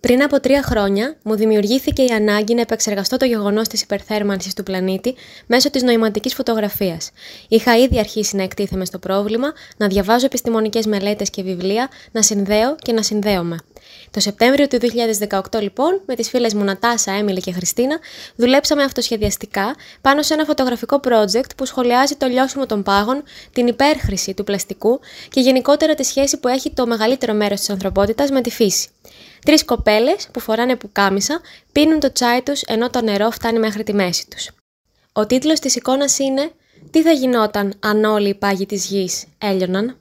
Πριν από τρία χρόνια, μου δημιουργήθηκε η ανάγκη να επεξεργαστώ το γεγονός της υπερθέρμανσης του πλανήτη μέσω της νοηματικής φωτογραφίας. Είχα ήδη αρχίσει να εκτίθεμαι στο πρόβλημα, να διαβάζω επιστημονικές μελέτες και βιβλία, να συνδέω και να συνδέομαι. Το Σεπτέμβριο του 2018, λοιπόν, με τις φίλες μου Νατάσα, Έμιλη και Χριστίνα, δουλέψαμε αυτοσχεδιαστικά πάνω σε ένα φωτογραφικό project που σχολιάζει το λιώσιμο των πάγων, την υπέρχρηση του πλαστικού και γενικότερα τη σχέση που έχει το μεγαλύτερο μέρος της ανθρωπότητας με τη φύση. Τρεις κοπέλες που φοράνε πουκάμισα πίνουν το τσάι τους ενώ το νερό φτάνει μέχρι τη μέση τους. Ο τίτλος της εικόνας είναι Τι θα γινόταν αν όλοι οι πάγοι της γης έλειωναν;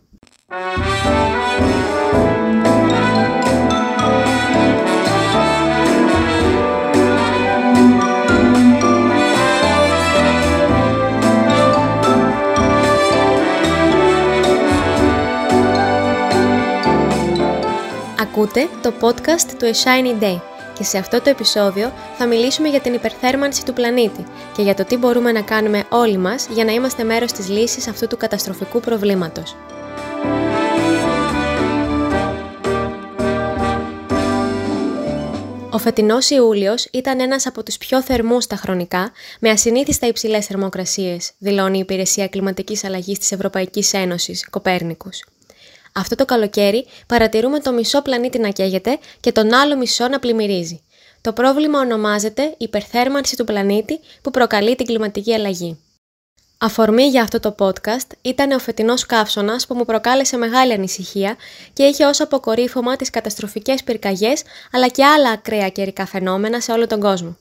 Ακούτε το podcast του A Shiny Day και σε αυτό το επεισόδιο θα μιλήσουμε για την υπερθέρμανση του πλανήτη και για το τι μπορούμε να κάνουμε όλοι μας για να είμαστε μέρος της λύσης αυτού του καταστροφικού προβλήματος. Ο φετινός Ιούλιος ήταν ένας από τους πιο θερμούς στα χρονικά, με ασυνήθιστα υψηλές θερμοκρασίες, δηλώνει η Υπηρεσία Κλιματικής Αλλαγής της Ευρωπαϊκής Ένωσης, Κοπέρνικους. Αυτό το καλοκαίρι παρατηρούμε το μισό πλανήτη να καίγεται και τον άλλο μισό να πλημμυρίζει. Το πρόβλημα ονομάζεται υπερθέρμανση του πλανήτη που προκαλεί την κλιματική αλλαγή. Αφορμή για αυτό το podcast ήταν ο φετινός καύσωνας που μου προκάλεσε μεγάλη ανησυχία και είχε ως αποκορύφωμα τις καταστροφικές πυρκαγιές αλλά και άλλα ακραία καιρικά φαινόμενα σε όλο τον κόσμο.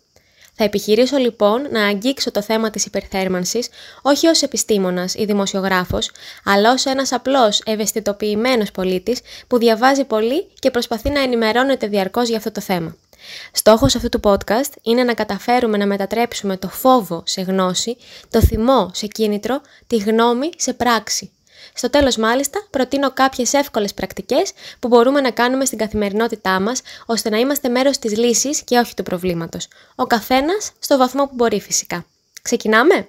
Θα επιχειρήσω λοιπόν να αγγίξω το θέμα της υπερθέρμανσης όχι ως επιστήμονας ή δημοσιογράφος, αλλά ως ένας απλός ευαισθητοποιημένος πολίτης που διαβάζει πολύ και προσπαθεί να ενημερώνεται διαρκώς για αυτό το θέμα. Στόχος αυτού του podcast είναι να καταφέρουμε να μετατρέψουμε το φόβο σε γνώση, το θυμό σε κίνητρο, τη γνώμη σε πράξη. Στο τέλος μάλιστα προτείνω κάποιες εύκολες πρακτικές που μπορούμε να κάνουμε στην καθημερινότητά μας ώστε να είμαστε μέρος της λύσης και όχι του προβλήματος. Ο καθένας στο βαθμό που μπορεί φυσικά. Ξεκινάμε!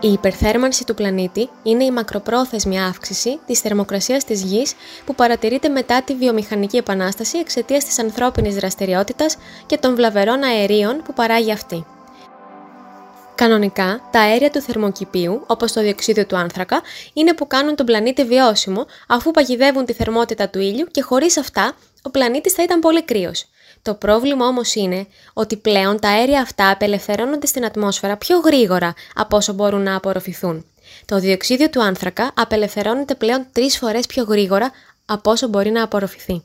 Η υπερθέρμανση του πλανήτη είναι η μακροπρόθεσμη αύξηση της θερμοκρασίας της γης που παρατηρείται μετά τη βιομηχανική επανάσταση εξαιτίας της ανθρώπινης δραστηριότητας και των βλαβερών αερίων που παράγει αυτή. Κανονικά, τα αέρια του θερμοκηπίου, όπως το διοξίδιο του άνθρακα, είναι που κάνουν τον πλανήτη βιώσιμο, αφού παγιδεύουν τη θερμότητα του ήλιου και χωρίς αυτά, ο πλανήτης θα ήταν πολύ κρύος. Το πρόβλημα όμως είναι ότι πλέον τα αέρια αυτά απελευθερώνονται στην ατμόσφαιρα πιο γρήγορα από όσο μπορούν να απορροφηθούν. Το διοξίδιο του άνθρακα απελευθερώνεται πλέον τρεις φορές πιο γρήγορα από όσο μπορεί να απορροφηθεί.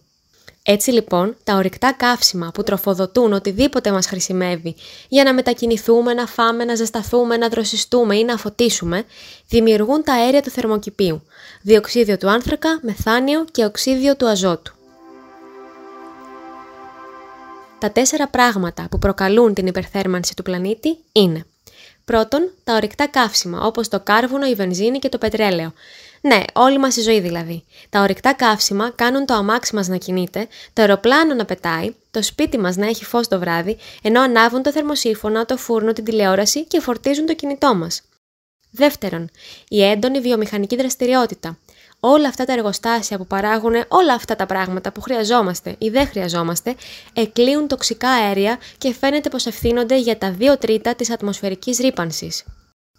Έτσι λοιπόν, τα ορυκτά καύσιμα που τροφοδοτούν οτιδήποτε μας χρησιμεύει για να μετακινηθούμε, να φάμε, να ζεσταθούμε, να δροσιστούμε ή να φωτίσουμε, δημιουργούν τα αέρια του θερμοκηπίου, διοξίδιο του άνθρακα, μεθάνιο και οξύδιο του αζότου. Τα τέσσερα πράγματα που προκαλούν την υπερθέρμανση του πλανήτη είναι Πρώτον, τα ορυκτά καύσιμα, όπως το κάρβουνο, η βενζίνη και το πετρέλαιο. Ναι, όλη μας η ζωή δηλαδή. Τα ορυκτά καύσιμα κάνουν το αμάξι μας να κινείται, το αεροπλάνο να πετάει, το σπίτι μας να έχει φως το βράδυ, ενώ ανάβουν το θερμοσύφωνα, το φούρνο, την τηλεόραση και φορτίζουν το κινητό μας. Δεύτερον, η έντονη βιομηχανική δραστηριότητα όλα αυτά τα εργοστάσια που παράγουν όλα αυτά τα πράγματα που χρειαζόμαστε ή δεν χρειαζόμαστε, εκλείουν τοξικά αέρια και φαίνεται πως ευθύνονται για τα 2 τρίτα της ατμοσφαιρικής ρήπανσης.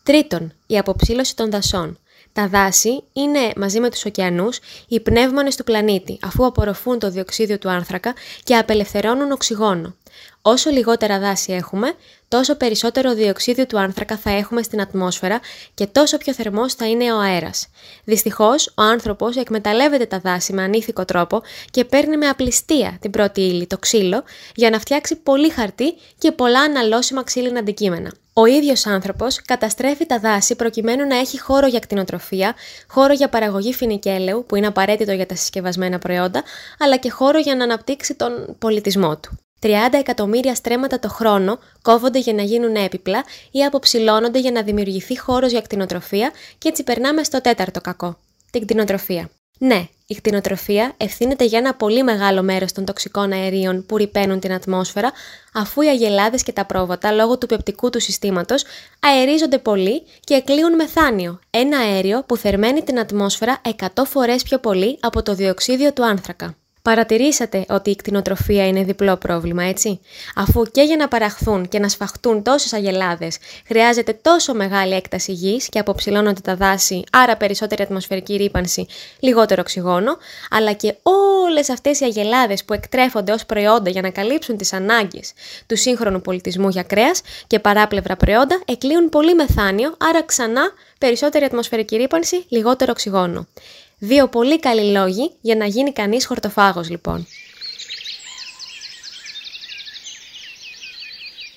Τρίτον, η αποψήλωση των δασών. Τα δάση είναι, μαζί με τους ωκεανούς, οι πνεύμονες του πλανήτη, αφού απορροφούν το διοξίδιο του άνθρακα και απελευθερώνουν οξυγόνο. Όσο λιγότερα δάση έχουμε, τόσο περισσότερο διοξίδιο του άνθρακα θα έχουμε στην ατμόσφαιρα και τόσο πιο θερμός θα είναι ο αέρας. Δυστυχώς, ο άνθρωπος εκμεταλλεύεται τα δάση με ανήθικο τρόπο και παίρνει με απληστία την πρώτη ύλη, το ξύλο, για να φτιάξει πολύ χαρτί και πολλά αναλώσιμα ξύλινα αντικείμενα. Ο ίδιος άνθρωπος καταστρέφει τα δάση προκειμένου να έχει χώρο για κτηνοτροφία, χώρο για παραγωγή φινικέλαιου, που είναι απαραίτητο για τα συσκευασμένα προϊόντα, αλλά και χώρο για να αναπτύξει τον πολιτισμό του. 30 εκατομμύρια στρέμματα το χρόνο κόβονται για να γίνουν έπιπλα ή αποψηλώνονται για να δημιουργηθεί χώρος για κτηνοτροφία και έτσι περνάμε στο τέταρτο κακό, την κτηνοτροφία. Ναι, η κτηνοτροφία ευθύνεται για ένα πολύ μεγάλο μέρος των τοξικών αερίων που ρηπαίνουν την ατμόσφαιρα, αφού οι αγελάδες και τα πρόβατα, λόγω του πεπτικού του συστήματος, αερίζονται πολύ και εκλείουν μεθάνιο, ένα αέριο που θερμαίνει την ατμόσφαιρα 100 φορές πιο πολύ από το διοξίδιο του άνθρακα. Παρατηρήσατε ότι η κτηνοτροφία είναι διπλό πρόβλημα, έτσι; Αφού και για να παραχθούν και να σφαχτούν τόσες αγελάδες χρειάζεται τόσο μεγάλη έκταση γης και αποψηλώνονται τα δάση, άρα περισσότερη ατμοσφαιρική ρήπανση, λιγότερο οξυγόνο, αλλά και όλες αυτές οι αγελάδες που εκτρέφονται ως προϊόντα για να καλύψουν τις ανάγκες του σύγχρονου πολιτισμού για κρέας και παράπλευρα προϊόντα, εκλείουν πολύ μεθάνιο, άρα ξανά περισσότερη ατμοσφαιρική ρήπανση, λιγότερο οξυγόνο. Δύο πολύ καλοί λόγοι για να γίνει κανείς χορτοφάγος λοιπόν.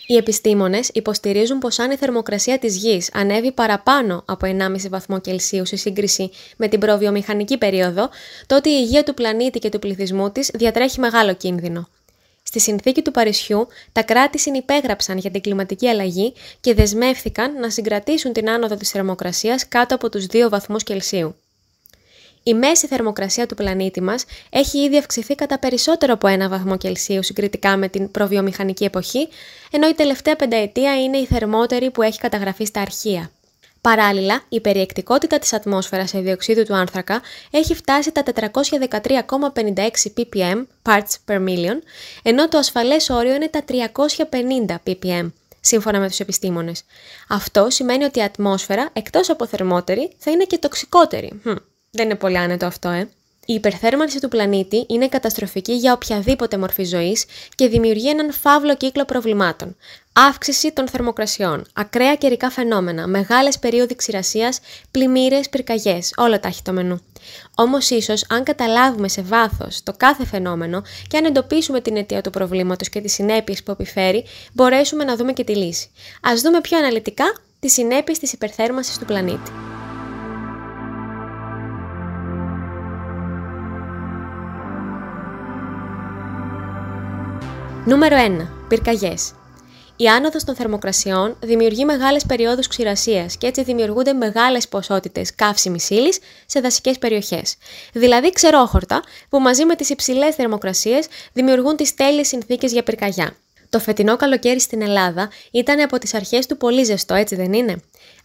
Οι επιστήμονες υποστηρίζουν πως αν η θερμοκρασία της γης ανέβει παραπάνω από 1,5 βαθμό Κελσίου σε σύγκριση με την προβιομηχανική περίοδο, τότε η υγεία του πλανήτη και του πληθυσμού της διατρέχει μεγάλο κίνδυνο. Στη συνθήκη του Παρισιού, τα κράτη συνυπέγραψαν για την κλιματική αλλαγή και δεσμεύθηκαν να συγκρατήσουν την άνοδο της θερμοκρασίας κάτω από τους 2 βαθμούς Κελσίου η μέση θερμοκρασία του πλανήτη μας έχει ήδη αυξηθεί κατά περισσότερο από ένα βαθμό Κελσίου συγκριτικά με την προβιομηχανική εποχή, ενώ η τελευταία πενταετία είναι η θερμότερη που έχει καταγραφεί στα αρχεία. Παράλληλα, η περιεκτικότητα της ατμόσφαιρας σε διοξείδιο του άνθρακα έχει φτάσει τα 413,56 ppm parts per million, ενώ το ασφαλές όριο είναι τα 350 ppm, σύμφωνα με τους επιστήμονες. Αυτό σημαίνει ότι η ατμόσφαιρα, εκτός από θερμότερη, θα είναι και τοξικότερη. Δεν είναι πολύ άνετο αυτό, ε. Η υπερθέρμανση του πλανήτη είναι καταστροφική για οποιαδήποτε μορφή ζωής και δημιουργεί έναν φαύλο κύκλο προβλημάτων. Αύξηση των θερμοκρασιών, ακραία καιρικά φαινόμενα, μεγάλες περίοδοι ξηρασίας, πλημμύρες, πυρκαγιές, όλα τα έχει το μενού. Όμως, ίσως, αν καταλάβουμε σε βάθος το κάθε φαινόμενο και αν εντοπίσουμε την αιτία του προβλήματος και τις συνέπειες που επιφέρει, μπορέσουμε να δούμε και τη λύση. Α δούμε πιο αναλυτικά τις συνέπειες της υπερθέρμανσης του πλανήτη. Νούμερο 1. Πυρκαγιές. Η άνοδος των θερμοκρασιών δημιουργεί μεγάλες περιόδους ξηρασίας και έτσι δημιουργούνται μεγάλες ποσότητες καύσιμης ύλης σε δασικές περιοχές. Δηλαδή ξερόχορτα που μαζί με τις υψηλές θερμοκρασίες δημιουργούν τις τέλειες συνθήκες για πυρκαγιά. Το φετινό καλοκαίρι στην Ελλάδα ήταν από τις αρχές του πολύ ζεστό, έτσι δεν είναι;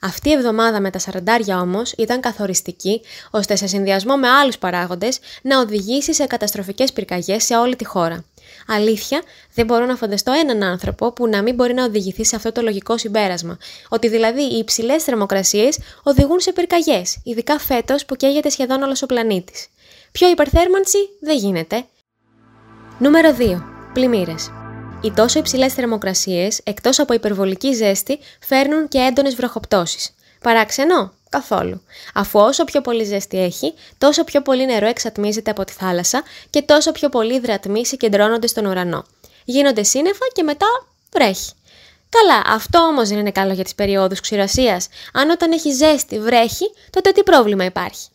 Αυτή η εβδομάδα με τα σαραντάρια όμως ήταν καθοριστική ώστε σε συνδυασμό με άλλους παράγοντες να οδηγήσει σε καταστροφικές πυρκαγιές σε όλη τη χώρα. Αλήθεια, δεν μπορώ να φανταστώ έναν άνθρωπο που να μην μπορεί να οδηγηθεί σε αυτό το λογικό συμπέρασμα. Ότι δηλαδή οι υψηλές θερμοκρασίες οδηγούν σε πυρκαγιές, ειδικά φέτος που καίγεται σχεδόν όλος ο πλανήτης. Πιο υπερθέρμανση δεν γίνεται. Νούμερο 2. Πλημμύρες. Οι τόσο υψηλές θερμοκρασίες, εκτός από υπερβολική ζέστη, φέρνουν και έντονες βροχοπτώσεις. Παράξενο, Καθόλου. Αφού όσο πιο πολύ ζέστη έχει, τόσο πιο πολύ νερό εξατμίζεται από τη θάλασσα και τόσο πιο πολύ υδρατμοί συγκεντρώνονται στον ουρανό. Γίνονται σύννεφα και μετά βρέχει. Καλά, αυτό όμως δεν είναι καλό για τις περιόδους ξηρασίας. Αν όταν έχει ζέστη βρέχει, τότε τι πρόβλημα υπάρχει;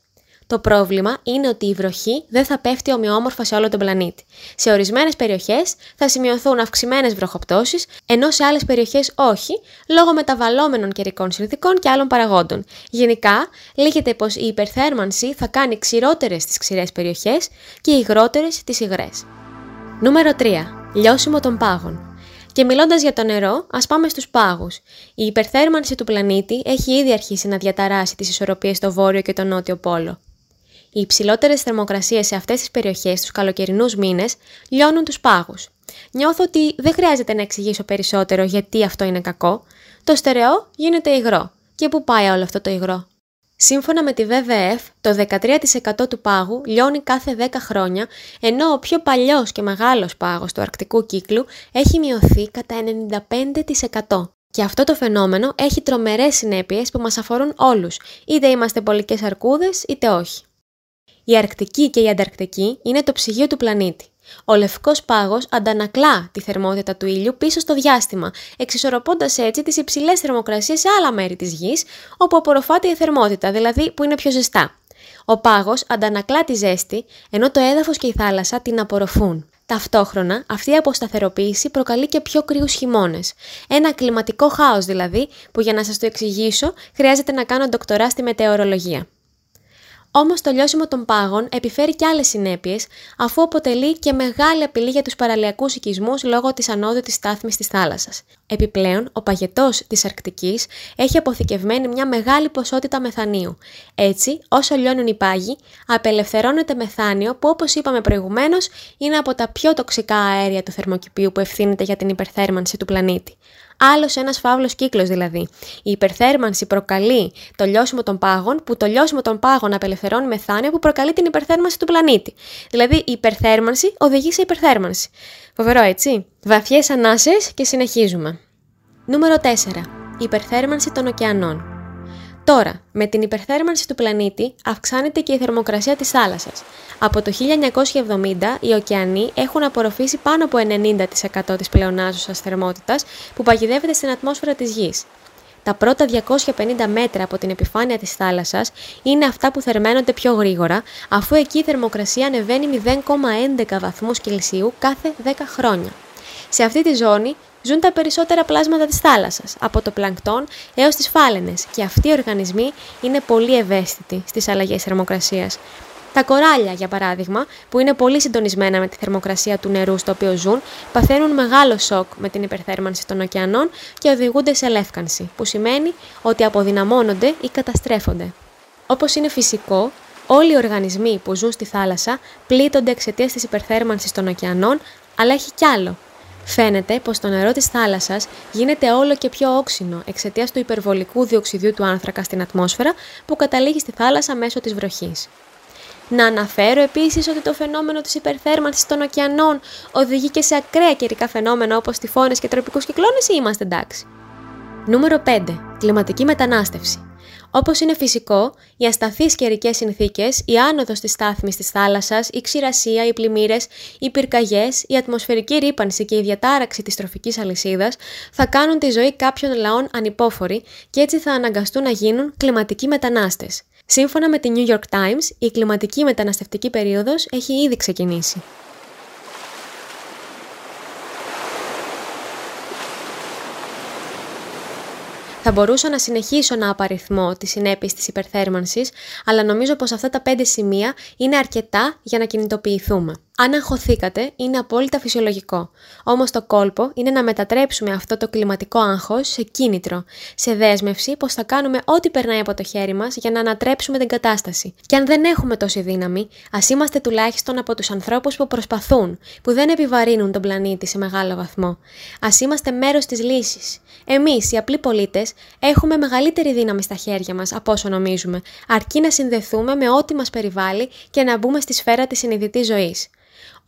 Το πρόβλημα είναι ότι η βροχή δεν θα πέφτει ομοιόμορφα σε όλο τον πλανήτη. Σε ορισμένες περιοχές θα σημειωθούν αυξημένες βροχοπτώσεις, ενώ σε άλλες περιοχές όχι, λόγω μεταβαλλόμενων καιρικών συνθηκών και άλλων παραγόντων. Γενικά, λέγεται πως η υπερθέρμανση θα κάνει ξηρότερες τις ξηρές περιοχές και υγρότερες τις υγρές. Νούμερο 3. Λιώσιμο των πάγων. Και μιλώντας για το νερό, ας πάμε στους πάγους. Η υπερθέρμανση του πλανήτη έχει ήδη αρχίσει να διαταράσει τις ισορροπίες στο βόρειο και το νότιο πόλο. Οι υψηλότερες θερμοκρασίες σε αυτές τις περιοχές τους καλοκαιρινούς μήνες λιώνουν τους πάγους. Νιώθω ότι δεν χρειάζεται να εξηγήσω περισσότερο γιατί αυτό είναι κακό. Το στερεό γίνεται υγρό. Και πού πάει όλο αυτό το υγρό; Σύμφωνα με τη WWF, το 13% του πάγου λιώνει κάθε 10 χρόνια, ενώ ο πιο παλιός και μεγάλος πάγος του αρκτικού κύκλου έχει μειωθεί κατά 95%. Και αυτό το φαινόμενο έχει τρομερές συνέπειες που μας αφορούν όλους, είτε είμαστε πολικές αρκούδες είτε όχι. Η Αρκτική και η Ανταρκτική είναι το ψυγείο του πλανήτη. Ο λευκός πάγος αντανακλά τη θερμότητα του ήλιου πίσω στο διάστημα, εξισορροπώντας έτσι τις υψηλές θερμοκρασίες σε άλλα μέρη της γης, όπου απορροφάται η θερμότητα, δηλαδή που είναι πιο ζεστά. Ο πάγος αντανακλά τη ζέστη, ενώ το έδαφος και η θάλασσα την απορροφούν. Ταυτόχρονα, αυτή η αποσταθεροποίηση προκαλεί και πιο κρύους χειμώνες. Ένα κλιματικό χάος δηλαδή, που για να σας το εξηγήσω, χρειάζεται να κάνω ντοκτορά στη μετεωρολογία. Όμως το λιώσιμο των πάγων επιφέρει και άλλες συνέπειες, αφού αποτελεί και μεγάλη απειλή για τους παραλιακούς οικισμούς λόγω της ανώδου τη στάθμης της θάλασσας. Επιπλέον, ο παγετός της Αρκτικής έχει αποθηκευμένη μια μεγάλη ποσότητα μεθανίου. Έτσι, όσο λιώνουν οι πάγοι, απελευθερώνεται μεθάνιο που, όπως είπαμε προηγουμένως, είναι από τα πιο τοξικά αέρια του θερμοκηπίου που ευθύνεται για την υπερθέρμανση του πλανήτη. Άλλος ένας φαύλος κύκλος δηλαδή. Η υπερθέρμανση προκαλεί το λιώσιμο των πάγων, που το λιώσιμο των πάγων απελευθερώνει μεθάνιο που προκαλεί την υπερθέρμανση του πλανήτη. Δηλαδή η υπερθέρμανση οδηγεί σε υπερθέρμανση. Φοβερό έτσι. Βαθιές ανάσες και συνεχίζουμε. Νούμερο 4. Υπερθέρμανση των ωκεανών. Τώρα, με την υπερθέρμανση του πλανήτη αυξάνεται και η θερμοκρασία της θάλασσας. Από το 1970 οι ωκεανοί έχουν απορροφήσει πάνω από 90% της πλεονάζουσας θερμότητας που παγιδεύεται στην ατμόσφαιρα της γης. Τα πρώτα 250 μέτρα από την επιφάνεια της θάλασσας είναι αυτά που θερμαίνονται πιο γρήγορα, αφού εκεί η θερμοκρασία ανεβαίνει 0,11 βαθμούς Κελσίου κάθε 10 χρόνια. Σε αυτή τη ζώνη ζουν τα περισσότερα πλάσματα της θάλασσας, από το πλανκτόν έως τις φάλαινες και αυτοί οι οργανισμοί είναι πολύ ευαίσθητοι στις αλλαγές θερμοκρασίας. Τα κοράλια, για παράδειγμα, που είναι πολύ συντονισμένα με τη θερμοκρασία του νερού στο οποίο ζουν, παθαίνουν μεγάλο σοκ με την υπερθέρμανση των ωκεανών και οδηγούνται σε λεύκανση, που σημαίνει ότι αποδυναμώνονται ή καταστρέφονται. Όπως είναι φυσικό, όλοι οι οργανισμοί που ζουν στη θάλασσα πλήττονται εξαιτίας της υπερθέρμανσης των ωκεανών, αλλά έχει κι άλλο. Φαίνεται πως το νερό της θάλασσας γίνεται όλο και πιο όξινο εξαιτίας του υπερβολικού διοξιδίου του άνθρακα στην ατμόσφαιρα που καταλήγει στη θάλασσα μέσω της βροχής. Να αναφέρω επίσης ότι το φαινόμενο της υπερθέρμανσης των ωκεανών οδηγεί και σε ακραία καιρικά φαινόμενα όπως τυφώνες και τροπικούς κυκλώνες ή είμαστε εντάξει. Νούμερο 5. Κλιματική μετανάστευση. Όπως είναι φυσικό, οι ασταθείς καιρικές συνθήκες, η άνοδος της στάθμης της θάλασσας, η ξηρασία, οι πλημμύρες, οι πυρκαγιές, η ατμοσφαιρική ρήπανση και η διατάραξη της τροφικής αλυσίδας θα κάνουν τη ζωή κάποιων λαών ανυπόφορη και έτσι θα αναγκαστούν να γίνουν κλιματικοί μετανάστες. Σύμφωνα με τη New York Times, η κλιματική μεταναστευτική περίοδος έχει ήδη ξεκινήσει. Θα μπορούσα να συνεχίσω να απαριθμώ τις συνέπειες της υπερθέρμανσης, αλλά νομίζω πως αυτά τα πέντε σημεία είναι αρκετά για να κινητοποιηθούμε. Αν αγχωθήκατε, είναι απόλυτα φυσιολογικό. Όμως το κόλπο είναι να μετατρέψουμε αυτό το κλιματικό άγχος σε κίνητρο, σε δέσμευση πως θα κάνουμε ό,τι περνάει από το χέρι μας για να ανατρέψουμε την κατάσταση. Και αν δεν έχουμε τόση δύναμη, ας είμαστε τουλάχιστον από τους ανθρώπους που προσπαθούν, που δεν επιβαρύνουν τον πλανήτη σε μεγάλο βαθμό. Α είμαστε μέρος της λύσης. Εμείς, οι απλοί πολίτες, έχουμε μεγαλύτερη δύναμη στα χέρια μας από όσο νομίζουμε, αρκεί να συνδεθούμε με ό,τι μας περιβάλλει και να μπούμε στη σφαίρα της συνειδητής ζωής.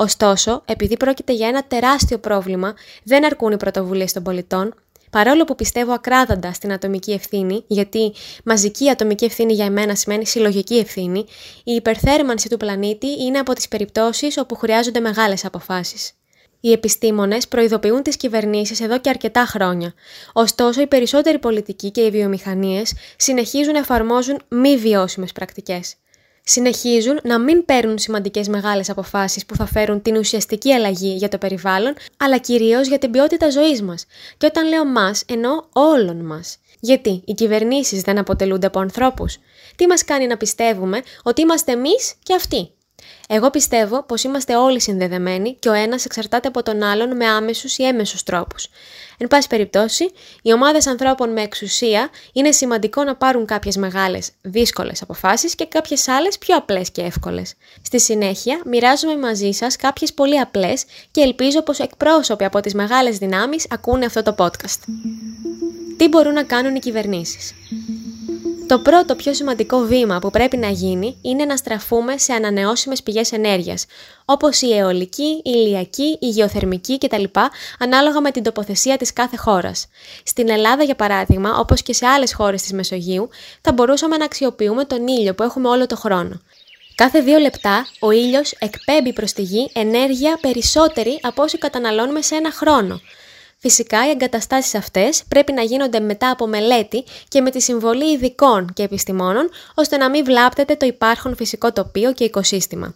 Ωστόσο, επειδή πρόκειται για ένα τεράστιο πρόβλημα, δεν αρκούν οι πρωτοβουλίες των πολιτών, Παρόλο που πιστεύω ακράδαντα στην ατομική ευθύνη, γιατί μαζική ατομική ευθύνη για εμένα σημαίνει συλλογική ευθύνη, η υπερθέρμανση του πλανήτη είναι από τις περιπτώσεις όπου χρειάζονται μεγάλες αποφάσεις. Οι επιστήμονες προειδοποιούν τις κυβερνήσεις εδώ και αρκετά χρόνια. Ωστόσο, οι περισσότεροι πολιτικοί και οι βιομηχανίες συνεχίζουν να εφαρμόζουν μη βιώσιμες πρακτικές συνεχίζουν να μην παίρνουν σημαντικές μεγάλες αποφάσεις που θα φέρουν την ουσιαστική αλλαγή για το περιβάλλον, αλλά κυρίως για την ποιότητα ζωής μας. Και όταν λέω μας, εννοώ όλων μας. Γιατί οι κυβερνήσεις δεν αποτελούνται από ανθρώπους. Τι μας κάνει να πιστεύουμε ότι είμαστε εμείς και αυτοί; Εγώ πιστεύω πως είμαστε όλοι συνδεδεμένοι και ο ένας εξαρτάται από τον άλλον με άμεσους ή έμεσους τρόπους. Εν πάση περιπτώσει, οι ομάδες ανθρώπων με εξουσία είναι σημαντικό να πάρουν κάποιες μεγάλες, δύσκολες αποφάσεις και κάποιες άλλες πιο απλές και εύκολες. Στη συνέχεια, μοιράζομαι μαζί σας κάποιες πολύ απλές και ελπίζω πως εκπρόσωποι από τις μεγάλες δυνάμεις ακούνε αυτό το podcast. Τι μπορούν να κάνουν οι κυβερνήσεις; Το πρώτο πιο σημαντικό βήμα που πρέπει να γίνει είναι να στραφούμε σε ανανεώσιμες πηγές ενέργειας, όπως η αιωλική, η ηλιακή, η γεωθερμική κτλ. ανάλογα με την τοποθεσία της κάθε χώρας. Στην Ελλάδα, για παράδειγμα, όπως και σε άλλες χώρες της Μεσογείου, θα μπορούσαμε να αξιοποιούμε τον ήλιο που έχουμε όλο το χρόνο. Κάθε δύο λεπτά ο ήλιος εκπέμπει προς τη γη ενέργεια περισσότερη από όσο καταναλώνουμε σε ένα χρόνο. Φυσικά, οι εγκαταστάσεις αυτές πρέπει να γίνονται μετά από μελέτη και με τη συμβολή ειδικών και επιστημόνων, ώστε να μην βλάπτεται το υπάρχον φυσικό τοπίο και οικοσύστημα.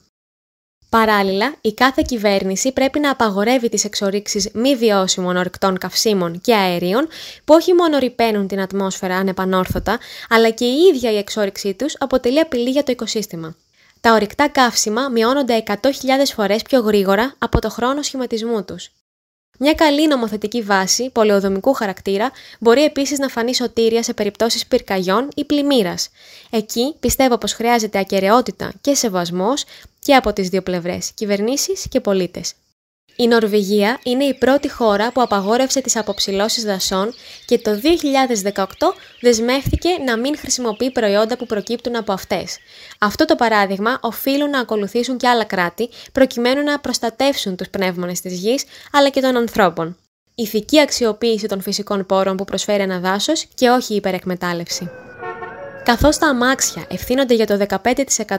Παράλληλα, η κάθε κυβέρνηση πρέπει να απαγορεύει τις εξορίξεις μη βιώσιμων ορυκτών καυσίμων και αερίων που όχι μόνο ρηπαίνουν την ατμόσφαιρα ανεπανόρθωτα, αλλά και η ίδια η εξόριξή τους αποτελεί απειλή για το οικοσύστημα. Τα ορυκτά καύσιμα μειώνονται 100.000 φορές πιο γρήγορα από το χρόνο σχηματισμού τους. Μια καλή νομοθετική βάση πολεοδομικού χαρακτήρα μπορεί επίσης να φανεί σωτήρια σε περιπτώσεις πυρκαγιών ή πλημμύρας. Εκεί πιστεύω πως χρειάζεται ακαιρεότητα και σεβασμός και από τις δύο πλευρές, κυβερνήσεις και πολίτες. Η Νορβηγία είναι η πρώτη χώρα που απαγόρευσε τις αποψηλώσεις δασών και το 2018 δεσμεύθηκε να μην χρησιμοποιεί προϊόντα που προκύπτουν από αυτές. Αυτό το παράδειγμα οφείλουν να ακολουθήσουν και άλλα κράτη προκειμένου να προστατεύσουν τους πνεύμονες της γης αλλά και των ανθρώπων. Ηθική αξιοποίηση των φυσικών πόρων που προσφέρει ένα δάσος και όχι υπερεκμετάλλευση. Καθώς τα αμάξια ευθύνονται για το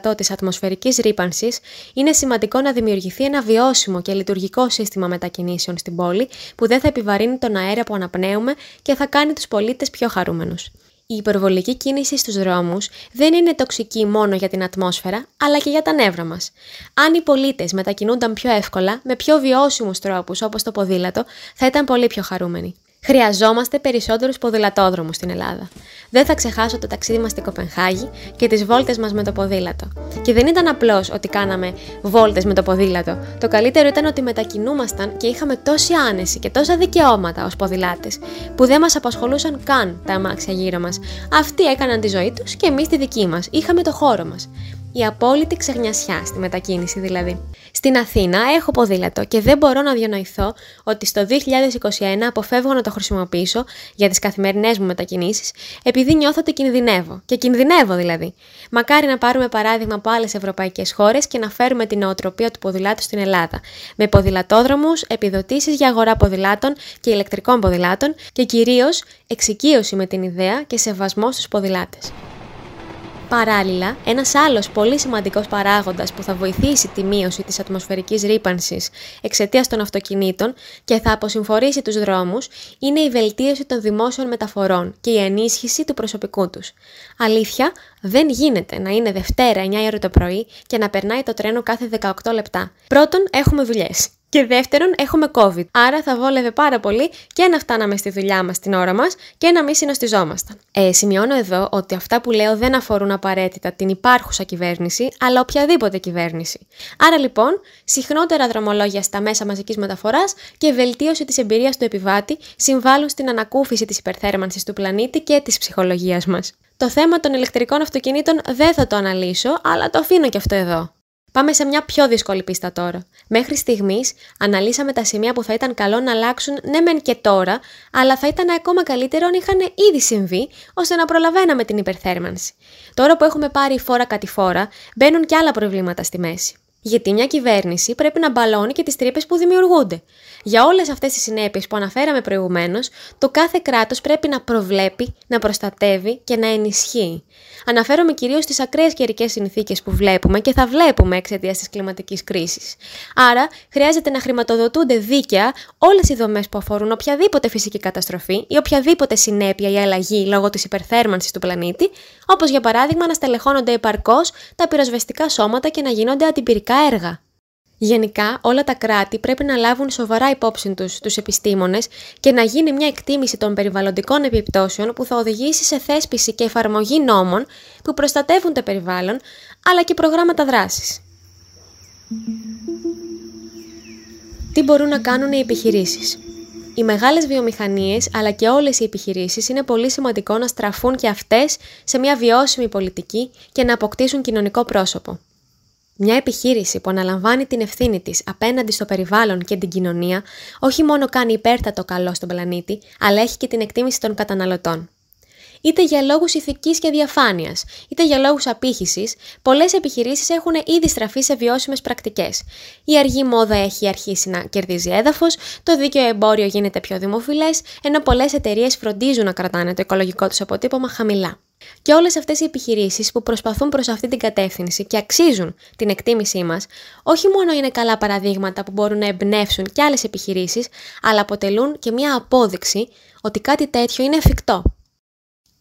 15% της ατμοσφαιρικής ρήπανσης, είναι σημαντικό να δημιουργηθεί ένα βιώσιμο και λειτουργικό σύστημα μετακινήσεων στην πόλη που δεν θα επιβαρύνει τον αέρα που αναπνέουμε και θα κάνει τους πολίτες πιο χαρούμενους. Η υπερβολική κίνηση στους δρόμους δεν είναι τοξική μόνο για την ατμόσφαιρα, αλλά και για τα νεύρα μας. Αν οι πολίτες μετακινούνταν πιο εύκολα, με πιο βιώσιμους τρόπους όπως το ποδήλατο, θα ήταν πολύ πιο χαρούμενοι. Χρειαζόμαστε περισσότερους ποδηλατόδρομους στην Ελλάδα. Δεν θα ξεχάσω το ταξίδι μας στην Κοπενχάγη και τις βόλτες μας με το ποδήλατο. Και δεν ήταν απλώς ότι κάναμε βόλτες με το ποδήλατο. Το καλύτερο ήταν ότι μετακινούμασταν και είχαμε τόση άνεση και τόσα δικαιώματα ως ποδηλάτες, που δεν μας απασχολούσαν καν τα αμάξια γύρω μας. Αυτοί έκαναν τη ζωή τους και εμείς τη δική μας. Είχαμε το χώρο μας. Η απόλυτη ξεγνιασιά στη μετακίνηση δηλαδή. Στην Αθήνα έχω ποδήλατο και δεν μπορώ να διανοηθώ ότι στο 2021 αποφεύγω να το χρησιμοποιήσω για τις καθημερινές μου μετακινήσεις επειδή νιώθω ότι κινδυνεύω. Και κινδυνεύω δηλαδή. Μακάρι να πάρουμε παράδειγμα από άλλες ευρωπαϊκές χώρες και να φέρουμε την νοοτροπία του ποδηλάτου στην Ελλάδα. Με ποδηλατόδρομους, επιδοτήσεις για αγορά ποδηλάτων και ηλεκτρικών ποδηλάτων και κυρίως εξοικείωση με την ιδέα και σεβασμό στους ποδηλάτες. Παράλληλα, ένας άλλος πολύ σημαντικός παράγοντας που θα βοηθήσει τη μείωση της ατμοσφαιρικής ρήπανσης εξαιτίας των αυτοκινήτων και θα αποσυμφορήσει τους δρόμους είναι η βελτίωση των δημόσιων μεταφορών και η ενίσχυση του προσωπικού τους. Αλήθεια, δεν γίνεται να είναι Δευτέρα 9 ώρα το πρωί και να περνάει το τρένο κάθε 18 λεπτά. Πρώτον, έχουμε δουλειές. Και δεύτερον, έχουμε COVID. Άρα θα βόλευε πάρα πολύ και να φτάναμε στη δουλειά μας την ώρα μας και να μην συνοστιζόμασταν. Ε, σημειώνω εδώ ότι αυτά που λέω δεν αφορούν απαραίτητα την υπάρχουσα κυβέρνηση, αλλά οποιαδήποτε κυβέρνηση. Άρα λοιπόν, συχνότερα δρομολόγια στα μέσα μαζικής μεταφοράς και βελτίωση της εμπειρίας του επιβάτη συμβάλλουν στην ανακούφιση της υπερθέρμανσης του πλανήτη και της ψυχολογίας μας. Το θέμα των ηλεκτρικών αυτοκινήτων δεν θα το αναλύσω, αλλά το αφήνω και αυτό εδώ. Πάμε σε μια πιο δύσκολη πίστα τώρα. Μέχρι στιγμής αναλύσαμε τα σημεία που θα ήταν καλό να αλλάξουν ναι μεν και τώρα, αλλά θα ήταν ακόμα καλύτερο αν είχαν ήδη συμβεί, ώστε να προλαβαίναμε την υπερθέρμανση. Τώρα που έχουμε πάρει φόρα κατηφόρα, μπαίνουν και άλλα προβλήματα στη μέση. Γιατί μια κυβέρνηση πρέπει να μπαλώνει και τις τρύπες που δημιουργούνται. Για όλες αυτές τις συνέπειες που αναφέραμε προηγουμένως, το κάθε κράτος πρέπει να προβλέπει, να προστατεύει και να ενισχύει. Αναφέρομαι κυρίως στις ακραίες καιρικές συνθήκες που βλέπουμε και θα βλέπουμε εξαιτίας της κλιματικής κρίσης. Άρα, χρειάζεται να χρηματοδοτούνται δίκαια όλες οι δομές που αφορούν οποιαδήποτε φυσική καταστροφή ή οποιαδήποτε συνέπεια ή αλλαγή λόγω της υπερθέρμανσης του πλανήτη, όπως για παράδειγμα να στελεχώνονται επαρκώς τα πυροσβεστικά σώματα και να γίνονται αντιπυρικά έργα. Γενικά, όλα τα κράτη πρέπει να λάβουν σοβαρά υπόψη τους τους επιστήμονες και να γίνει μια εκτίμηση των περιβαλλοντικών επιπτώσεων που θα οδηγήσει σε θέσπιση και εφαρμογή νόμων που προστατεύουν το περιβάλλον, αλλά και προγράμματα δράσης. Τι μπορούν να κάνουν οι επιχειρήσεις; Οι μεγάλες βιομηχανίες αλλά και όλες οι επιχειρήσεις είναι πολύ σημαντικό να στραφούν και αυτές σε μια βιώσιμη πολιτική και να αποκτήσουν κοινωνικό πρόσωπο. Μια επιχείρηση που αναλαμβάνει την ευθύνη της απέναντι στο περιβάλλον και την κοινωνία όχι μόνο κάνει υπέρτατο καλό στον πλανήτη, αλλά έχει και την εκτίμηση των καταναλωτών. Είτε για λόγους ηθικής και διαφάνειας, είτε για λόγους απήχησης, πολλές επιχειρήσεις έχουν ήδη στραφεί σε βιώσιμες πρακτικές. Η αργή μόδα έχει αρχίσει να κερδίζει έδαφος, το δίκαιο εμπόριο γίνεται πιο δημοφιλές, ενώ πολλές εταιρείες φροντίζουν να κρατάνε το οικολογικό τους αποτύπωμα χαμηλά. Και όλες αυτές οι επιχειρήσεις που προσπαθούν προς αυτή την κατεύθυνση και αξίζουν την εκτίμησή μας, όχι μόνο είναι καλά παραδείγματα που μπορούν να εμπνεύσουν και άλλες επιχειρήσεις, αλλά αποτελούν και μια απόδειξη ότι κάτι τέτοιο είναι εφικτό.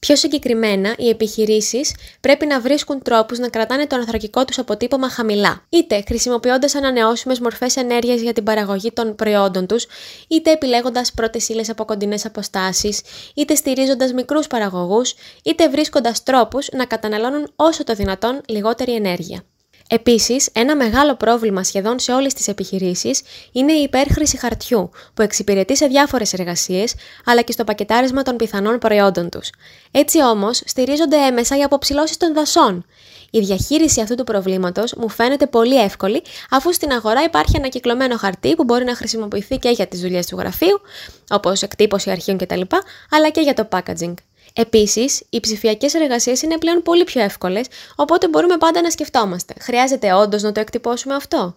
Πιο συγκεκριμένα, οι επιχειρήσεις πρέπει να βρίσκουν τρόπους να κρατάνε το ανθρακικό τους αποτύπωμα χαμηλά, είτε χρησιμοποιώντας ανανεώσιμες μορφές ενέργειας για την παραγωγή των προϊόντων τους, είτε επιλέγοντας πρώτες ύλες από κοντινές αποστάσεις, είτε στηρίζοντας μικρούς παραγωγούς, είτε βρίσκοντας τρόπους να καταναλώνουν όσο το δυνατόν λιγότερη ενέργεια. Επίσης, ένα μεγάλο πρόβλημα σχεδόν σε όλες τις επιχειρήσεις είναι η υπέρχρηση χαρτιού, που εξυπηρετεί σε διάφορες εργασίες, αλλά και στο πακετάρισμα των πιθανών προϊόντων τους. Έτσι όμως, στηρίζονται έμεσα οι αποψηλώσεις των δασών. Η διαχείριση αυτού του προβλήματος μου φαίνεται πολύ εύκολη, αφού στην αγορά υπάρχει ανακυκλωμένο χαρτί που μπορεί να χρησιμοποιηθεί και για τις δουλειές του γραφείου, όπως εκτύπωση αρχείων κτλ., αλλά και για το packaging. Επίσης, οι ψηφιακές εργασίες είναι πλέον πολύ πιο εύκολες, οπότε μπορούμε πάντα να σκεφτόμαστε. Χρειάζεται όντως να το εκτυπώσουμε αυτό;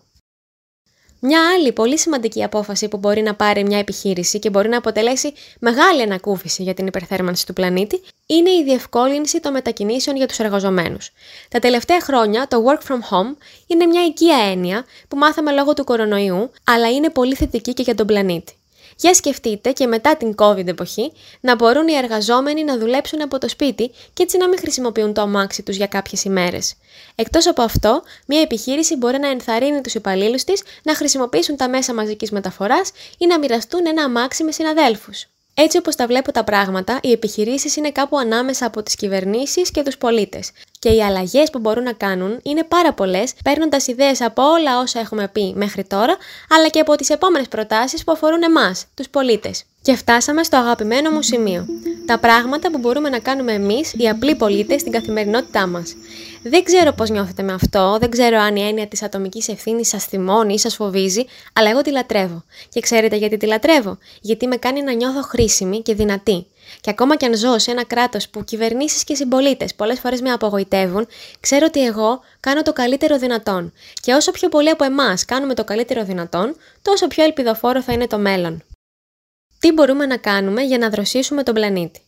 Μια άλλη πολύ σημαντική απόφαση που μπορεί να πάρει μια επιχείρηση και μπορεί να αποτελέσει μεγάλη ανακούφιση για την υπερθέρμανση του πλανήτη είναι η διευκόλυνση των μετακινήσεων για τους εργαζομένους. Τα τελευταία χρόνια το work from home είναι μια οικία έννοια που μάθαμε λόγω του κορονοϊού, αλλά είναι πολύ θετική και για τον πλανήτη. Για σκεφτείτε και μετά την COVID εποχή να μπορούν οι εργαζόμενοι να δουλέψουν από το σπίτι και έτσι να μην χρησιμοποιούν το αμάξι τους για κάποιες ημέρες. Εκτός από αυτό, μια επιχείρηση μπορεί να ενθαρρύνει τους υπαλλήλους της να χρησιμοποιήσουν τα μέσα μαζικής μεταφοράς ή να μοιραστούν ένα αμάξι με συναδέλφους. Έτσι όπως τα βλέπω τα πράγματα, οι επιχειρήσεις είναι κάπου ανάμεσα από τις κυβερνήσεις και τους πολίτες. Και οι αλλαγές που μπορούν να κάνουν είναι πάρα πολλές, παίρνοντας ιδέες από όλα όσα έχουμε πει μέχρι τώρα, αλλά και από τις επόμενες προτάσεις που αφορούν εμάς, τους πολίτες. Και φτάσαμε στο αγαπημένο μου σημείο. Τα πράγματα που μπορούμε να κάνουμε εμείς, οι απλοί πολίτες, στην καθημερινότητά μας. Δεν ξέρω πώς νιώθετε με αυτό, δεν ξέρω αν η έννοια της ατομικής ευθύνης σας θυμώνει ή σας φοβίζει, αλλά εγώ τη λατρεύω. Και ξέρετε γιατί τη λατρεύω. Γιατί με κάνει να νιώθω χρήσιμη και δυνατή. Και ακόμα κι αν ζω σε ένα κράτος που κυβερνήσεις και συμπολίτες πολλές φορές με απογοητεύουν, ξέρω ότι εγώ κάνω το καλύτερο δυνατόν. Και όσο πιο πολλοί από εμάς κάνουμε το καλύτερο δυνατόν, τόσο πιο ελπιδοφόρο θα είναι το μέλλον. Τι μπορούμε να κάνουμε για να δροσίσουμε τον πλανήτη;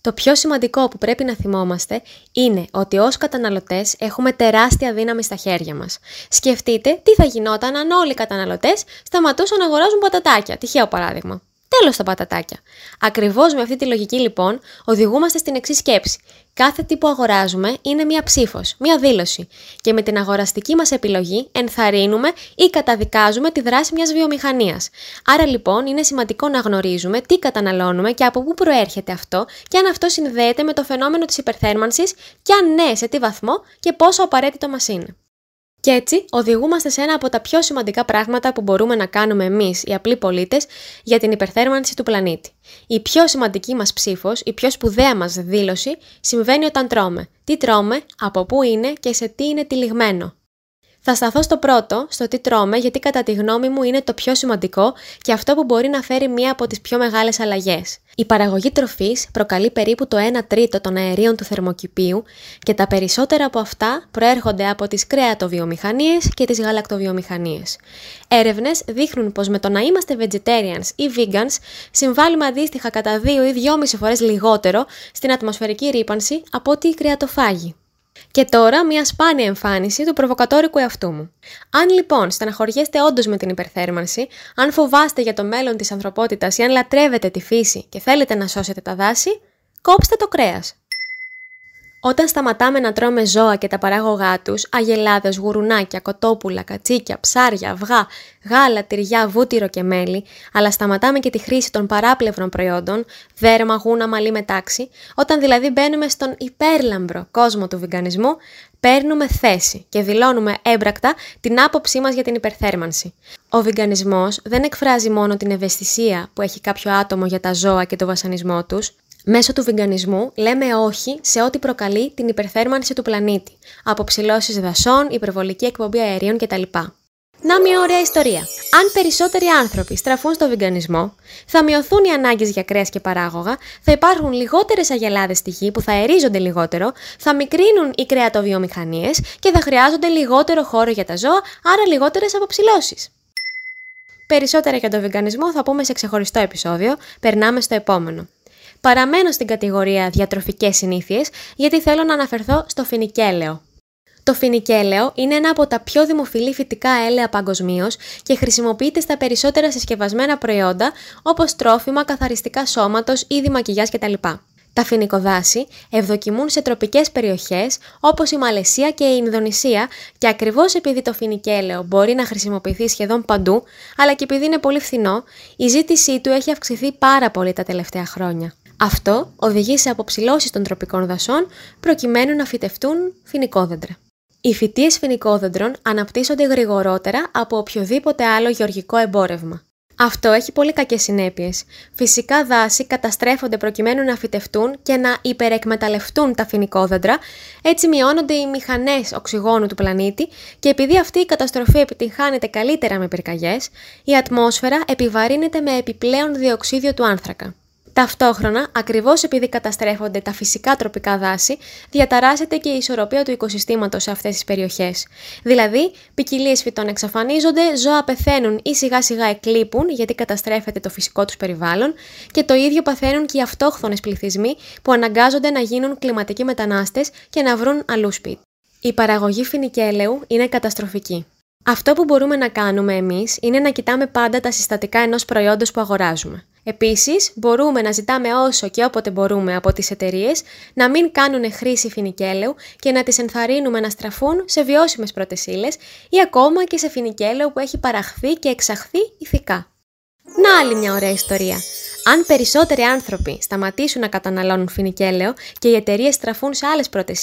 Το πιο σημαντικό που πρέπει να θυμόμαστε είναι ότι ως καταναλωτές έχουμε τεράστια δύναμη στα χέρια μας. Σκεφτείτε τι θα γινόταν αν όλοι οι καταναλωτές σταματούσαν να αγοράζουν πατατάκια, τυχαίο παράδειγμα. Τέλος τα πατατάκια. Ακριβώς με αυτή τη λογική λοιπόν οδηγούμαστε στην εξής σκέψη. Κάθε τι που αγοράζουμε είναι μία ψήφος, μία δήλωση. Και με την αγοραστική μας επιλογή ενθαρρύνουμε ή καταδικάζουμε τη δράση μιας βιομηχανίας. Άρα λοιπόν είναι σημαντικό να γνωρίζουμε τι καταναλώνουμε και από πού προέρχεται αυτό και αν αυτό συνδέεται με το φαινόμενο της υπερθέρμανσης και αν ναι, σε τι βαθμό και πόσο απαραίτητο μας είναι. Και έτσι οδηγούμαστε σε ένα από τα πιο σημαντικά πράγματα που μπορούμε να κάνουμε εμείς, οι απλοί πολίτες, για την υπερθέρμανση του πλανήτη. Η πιο σημαντική μας ψήφος, η πιο σπουδαία μας δήλωση, συμβαίνει όταν τρώμε. Τι τρώμε, από πού είναι και σε τι είναι τυλιγμένο. Θα σταθώ στο πρώτο, στο τι τρώμε, γιατί κατά τη γνώμη μου είναι το πιο σημαντικό και αυτό που μπορεί να φέρει μία από τις πιο μεγάλες αλλαγές. Η παραγωγή τροφής προκαλεί περίπου το 1 τρίτο των αερίων του θερμοκηπίου και τα περισσότερα από αυτά προέρχονται από τις κρέατοβιομηχανίες και τις γαλακτοβιομηχανίες. Έρευνες δείχνουν πως με το να είμαστε vegetarians ή vegans συμβάλλουμε αντίστοιχα κατά 2 ή 2,5 φορές λιγότερο στην ατμοσφαιρική ρήπανση από ότι οι κρεατοφάγοι. Και τώρα μια σπάνια εμφάνιση του προβοκατόρικου εαυτού μου. Αν λοιπόν στεναχωριέστε όντως με την υπερθέρμανση, αν φοβάστε για το μέλλον της ανθρωπότητας ή αν λατρεύετε τη φύση και θέλετε να σώσετε τα δάση, κόψτε το κρέας. Όταν σταματάμε να τρώμε ζώα και τα παράγωγά τους, αγελάδες, γουρουνάκια, κοτόπουλα, κατσίκια, ψάρια, αυγά, γάλα, τυριά, βούτυρο και μέλι, αλλά σταματάμε και τη χρήση των παράπλευρων προϊόντων, δέρμα, γούνα, μαλλί μετάξι, όταν δηλαδή μπαίνουμε στον υπέρλαμπρο κόσμο του βιγκανισμού, παίρνουμε θέση και δηλώνουμε έμπρακτα την άποψή μας για την υπερθέρμανση. Ο βιγκανισμός δεν εκφράζει μόνο την ευαισθησία που έχει κάποιο άτομο για τα ζώα και το βασανισμό τους, Μέσω του βιγκανισμού λέμε όχι σε ό,τι προκαλεί την υπερθέρμανση του πλανήτη, αποψηλώσεις δασών, υπερβολική εκπομπή αερίων κτλ. Να μια ωραία ιστορία. Αν περισσότεροι άνθρωποι στραφούν στο βιγκανισμό, θα μειωθούν οι ανάγκες για κρέας και παράγωγα, θα υπάρχουν λιγότερες αγελάδες στη γη που θα αερίζονται λιγότερο, θα μικρύνουν οι κρεατοβιομηχανίες και θα χρειάζονται λιγότερο χώρο για τα ζώα, άρα λιγότερες αποψηλώσεις. Περισσότερα για τον βιγκανισμό θα πούμε σε ξεχωριστό επεισόδιο, περνάμε στο επόμενο. Παραμένω στην κατηγορία διατροφικές συνήθειες γιατί θέλω να αναφερθώ στο φινικέλαιο. Το φινικέλαιο είναι ένα από τα πιο δημοφιλή φυτικά έλαια παγκοσμίως και χρησιμοποιείται στα περισσότερα συσκευασμένα προϊόντα όπως τρόφιμα, καθαριστικά σώματος, είδη μακιγιά κτλ. Τα φοινικοδάση ευδοκιμούν σε τροπικές περιοχές όπως η Μαλαισία και η Ινδονησία και ακριβώς επειδή το φοινικέλαιο μπορεί να χρησιμοποιηθεί σχεδόν παντού, αλλά και επειδή είναι πολύ φθηνό, η ζήτησή του έχει αυξηθεί πάρα πολύ τα τελευταία χρόνια. Αυτό οδηγεί σε αποψηλώσεις των τροπικών δασών προκειμένου να φυτευτούν φοινικόδεντρα. Οι φυτίες φοινικόδεντρων αναπτύσσονται γρηγορότερα από οποιοδήποτε άλλο γεωργικό εμπόρευμα. Αυτό έχει πολύ κακές συνέπειες. Φυσικά δάση καταστρέφονται προκειμένου να φυτευτούν και να υπερεκμεταλλευτούν τα φοινικόδεντρα, έτσι μειώνονται οι μηχανές οξυγόνου του πλανήτη και επειδή αυτή η καταστροφή επιτυγχάνεται καλύτερα με πυρκαγιές, η ατμόσφαιρα επιβαρύνεται με επιπλέον διοξίδιο του άνθρακα. Ταυτόχρονα, ακριβώς επειδή καταστρέφονται τα φυσικά τροπικά δάση, διαταράσσεται και η ισορροπία του οικοσυστήματος σε αυτές τις περιοχές. Δηλαδή, ποικιλίε φυτών εξαφανίζονται, ζώα πεθαίνουν ή σιγά σιγά εκλείπουν γιατί καταστρέφεται το φυσικό τους περιβάλλον και το ίδιο παθαίνουν και οι αυτόχθονες πληθυσμοί που αναγκάζονται να γίνουν κλιματικοί μετανάστες και να βρουν αλλού σπίτι. Η παραγωγή φινικέλαιου είναι καταστροφική. Αυτό που μπορούμε να κάνουμε εμείς είναι να κοιτάμε πάντα τα συστατικά ενός προϊόντος που αγοράζουμε. Επίσης, μπορούμε να ζητάμε όσο και όποτε μπορούμε από τις εταιρείες να μην κάνουν χρήση φινικέλαιου και να τις ενθαρρύνουμε να στραφούν σε βιώσιμες πρωτεσίλες ή ακόμα και σε φινικέλαιο που έχει παραχθεί και εξαχθεί ηθικά. Να άλλη μια ωραία ιστορία. Αν περισσότεροι άνθρωποι σταματήσουν να καταναλώνουν φινικέλαιο και οι εταιρείες στραφούν σε άλλες πρώτε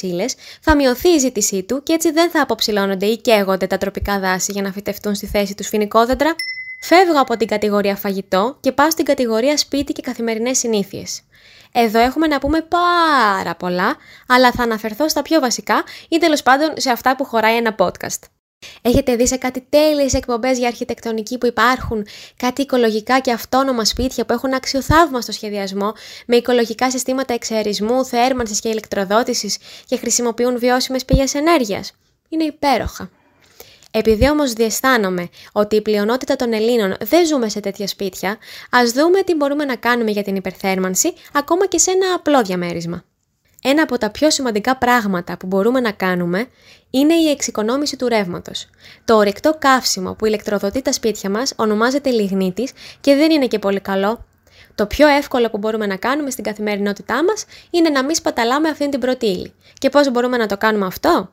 θα μειωθεί η ζήτησή του και έτσι δεν θα αποψηλώνονται ή καίγονται τα τροπικά δάση για να φυτευτούν στη θέση τους φινικόδεντρα. Φεύγω από την κατηγορία φαγητό και πάω στην κατηγορία σπίτι και καθημερινές συνήθειες. Εδώ έχουμε να πούμε πάρα πολλά, αλλά θα αναφερθώ στα πιο βασικά ή τέλος πάντων σε αυτά που χωράει ένα podcast. Έχετε δει σε κάτι τέλειες εκπομπές για αρχιτεκτονική που υπάρχουν, κάτι οικολογικά και αυτόνομα σπίτια που έχουν αξιοθαύμαστο σχεδιασμό, με οικολογικά συστήματα εξαερισμού, θέρμανσης και ηλεκτροδότησης και χρησιμοποιούν βιώσιμες πηγές ενέργειας. Είναι υπέροχα. Επειδή όμως διαισθάνομαι ότι η πλειονότητα των Ελλήνων δεν ζούμε σε τέτοια σπίτια, ας δούμε τι μπορούμε να κάνουμε για την υπερθέρμανση ακόμα και σε ένα απλό διαμέρισμα. Ένα από τα πιο σημαντικά πράγματα που μπορούμε να κάνουμε είναι η εξοικονόμηση του ρεύματος. Το ορεικτό καύσιμο που ηλεκτροδοτεί τα σπίτια μας ονομάζεται λιγνίτης και δεν είναι και πολύ καλό. Το πιο εύκολο που μπορούμε να κάνουμε στην καθημερινότητά μας είναι να μην σπαταλάμε αυτήν την πρώτη ύλη. Και πώς μπορούμε να το κάνουμε αυτό;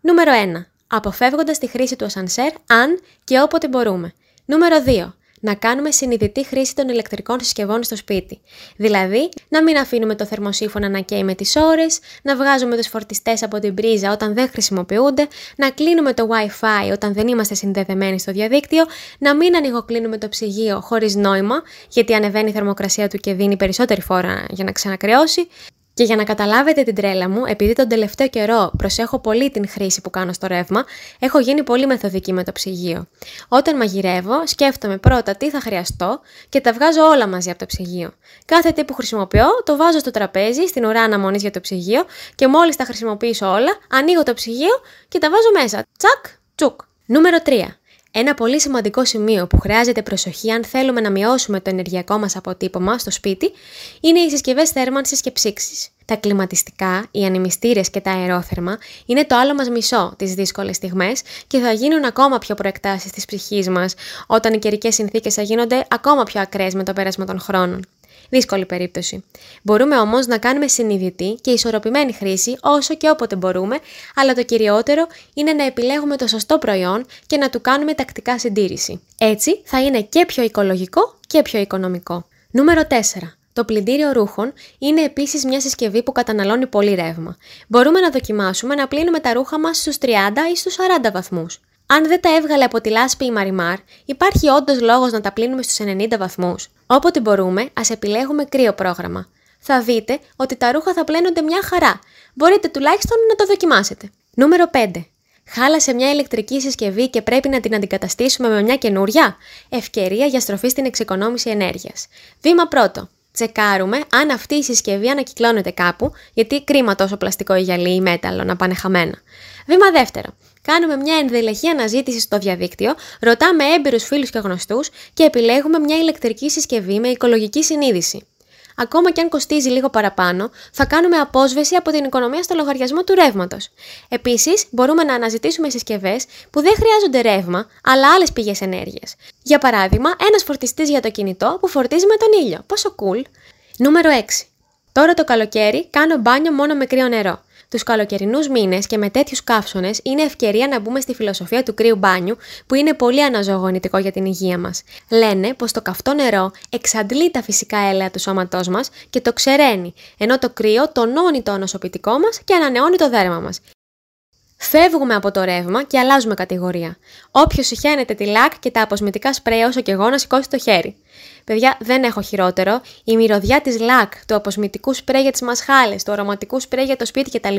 Νούμερο 1 αποφεύγοντας τη χρήση του ασανσέρ αν και όποτε μπορούμε. Νούμερο 2. Να κάνουμε συνειδητή χρήση των ηλεκτρικών συσκευών στο σπίτι. Δηλαδή, να μην αφήνουμε το θερμοσύφωνα να καίει με τις ώρες, να βγάζουμε τους φορτιστές από την πρίζα όταν δεν χρησιμοποιούνται, να κλείνουμε το WiFi όταν δεν είμαστε συνδεδεμένοι στο διαδίκτυο, να μην ανοιγοκλίνουμε το ψυγείο χωρίς νόημα, γιατί ανεβαίνει η θερμοκρασία του και δίνει περισσότερη φόρα για να ξανακρεώσει, και για να καταλάβετε την τρέλα μου, επειδή τον τελευταίο καιρό προσέχω πολύ την χρήση που κάνω στο ρεύμα, έχω γίνει πολύ μεθοδική με το ψυγείο. Όταν μαγειρεύω, σκέφτομαι πρώτα τι θα χρειαστώ και τα βγάζω όλα μαζί από το ψυγείο. Κάθε τι που χρησιμοποιώ, το βάζω στο τραπέζι, στην ουρά αναμονής για το ψυγείο και μόλις τα χρησιμοποιήσω όλα, ανοίγω το ψυγείο και τα βάζω μέσα. Τσακ, τσουκ. Νούμερο 3. Ένα πολύ σημαντικό σημείο που χρειάζεται προσοχή αν θέλουμε να μειώσουμε το ενεργειακό μας αποτύπωμα στο σπίτι είναι οι συσκευές θέρμανσης και ψήξης. Τα κλιματιστικά, οι ανεμιστήρες και τα αερόθερμα είναι το άλλο μας μισό τις δύσκολες στιγμές και θα γίνουν ακόμα πιο προεκτάσεις της ψυχής μας όταν οι καιρικές συνθήκες θα γίνονται ακόμα πιο ακραίες με το πέρασμα των χρόνων. Δύσκολη περίπτωση. Μπορούμε όμως να κάνουμε συνειδητή και ισορροπημένη χρήση όσο και όποτε μπορούμε, αλλά το κυριότερο είναι να επιλέγουμε το σωστό προϊόν και να του κάνουμε τακτικά συντήρηση. Έτσι θα είναι και πιο οικολογικό και πιο οικονομικό. Νούμερο 4. Το πλυντήριο ρούχων είναι επίσης μια συσκευή που καταναλώνει πολύ ρεύμα. Μπορούμε να δοκιμάσουμε να πλύνουμε τα ρούχα μας στους 30 ή στους 40 βαθμούς. Αν δεν τα έβγαλε από τη λάσπη η Μαριμάρ, υπάρχει όντως λόγος να τα πλύνουμε στους 90 βαθμούς. Όποτε μπορούμε, ας επιλέγουμε κρύο πρόγραμμα. Θα δείτε ότι τα ρούχα θα πλένονται μια χαρά. Μπορείτε τουλάχιστον να το δοκιμάσετε. Νούμερο 5. Χάλασε μια ηλεκτρική συσκευή και πρέπει να την αντικαταστήσουμε με μια καινούρια; Ευκαιρία για στροφή στην εξοικονόμηση ενέργειας. Βήμα πρώτο τσεκάρουμε αν αυτή η συσκευή ανακυκλώνεται κάπου, γιατί κρίμα τόσο πλαστικό ή γυαλί ή μέταλλο να πάνε χαμένα. Βήμα δεύτερο. Κάνουμε μια ενδελεχή αναζήτηση στο διαδίκτυο, ρωτάμε έμπειρους φίλους και γνωστούς και επιλέγουμε μια ηλεκτρική συσκευή με οικολογική συνείδηση ακόμα και αν κοστίζει λίγο παραπάνω, θα κάνουμε απόσβεση από την οικονομία στο λογαριασμό του ρεύματος. Επίσης, μπορούμε να αναζητήσουμε συσκευές που δεν χρειάζονται ρεύμα, αλλά άλλες πηγές ενέργειας. Για παράδειγμα, ένας φορτιστής για το κινητό που φορτίζει με τον ήλιο. Πόσο cool! Νούμερο 6. Τώρα το καλοκαίρι κάνω μπάνιο μόνο με κρύο νερό. Τους καλοκαιρινούς μήνες και με τέτοιους καύσονες είναι ευκαιρία να μπούμε στη φιλοσοφία του κρύου μπάνιου, που είναι πολύ αναζωογονητικό για την υγεία μας. Λένε πως το καυτό νερό εξαντλεί τα φυσικά έλαια του σώματός μας και το ξεραίνει, ενώ το κρύο τονώνει το νοσοποιητικό μας και ανανεώνει το δέρμα μας. Φεύγουμε από το ρεύμα και αλλάζουμε κατηγορία. Όποιος συχαίνεται τη λακ και τα αποσμητικά σπρέι όσο και εγώ να σηκώσει το χέρι. Παιδιά, δεν έχω χειρότερο. Η μυρωδιά της λακ, του αποσμητικού σπρέι για τις μασχάλες, του αρωματικού σπρέι για το σπίτι κτλ.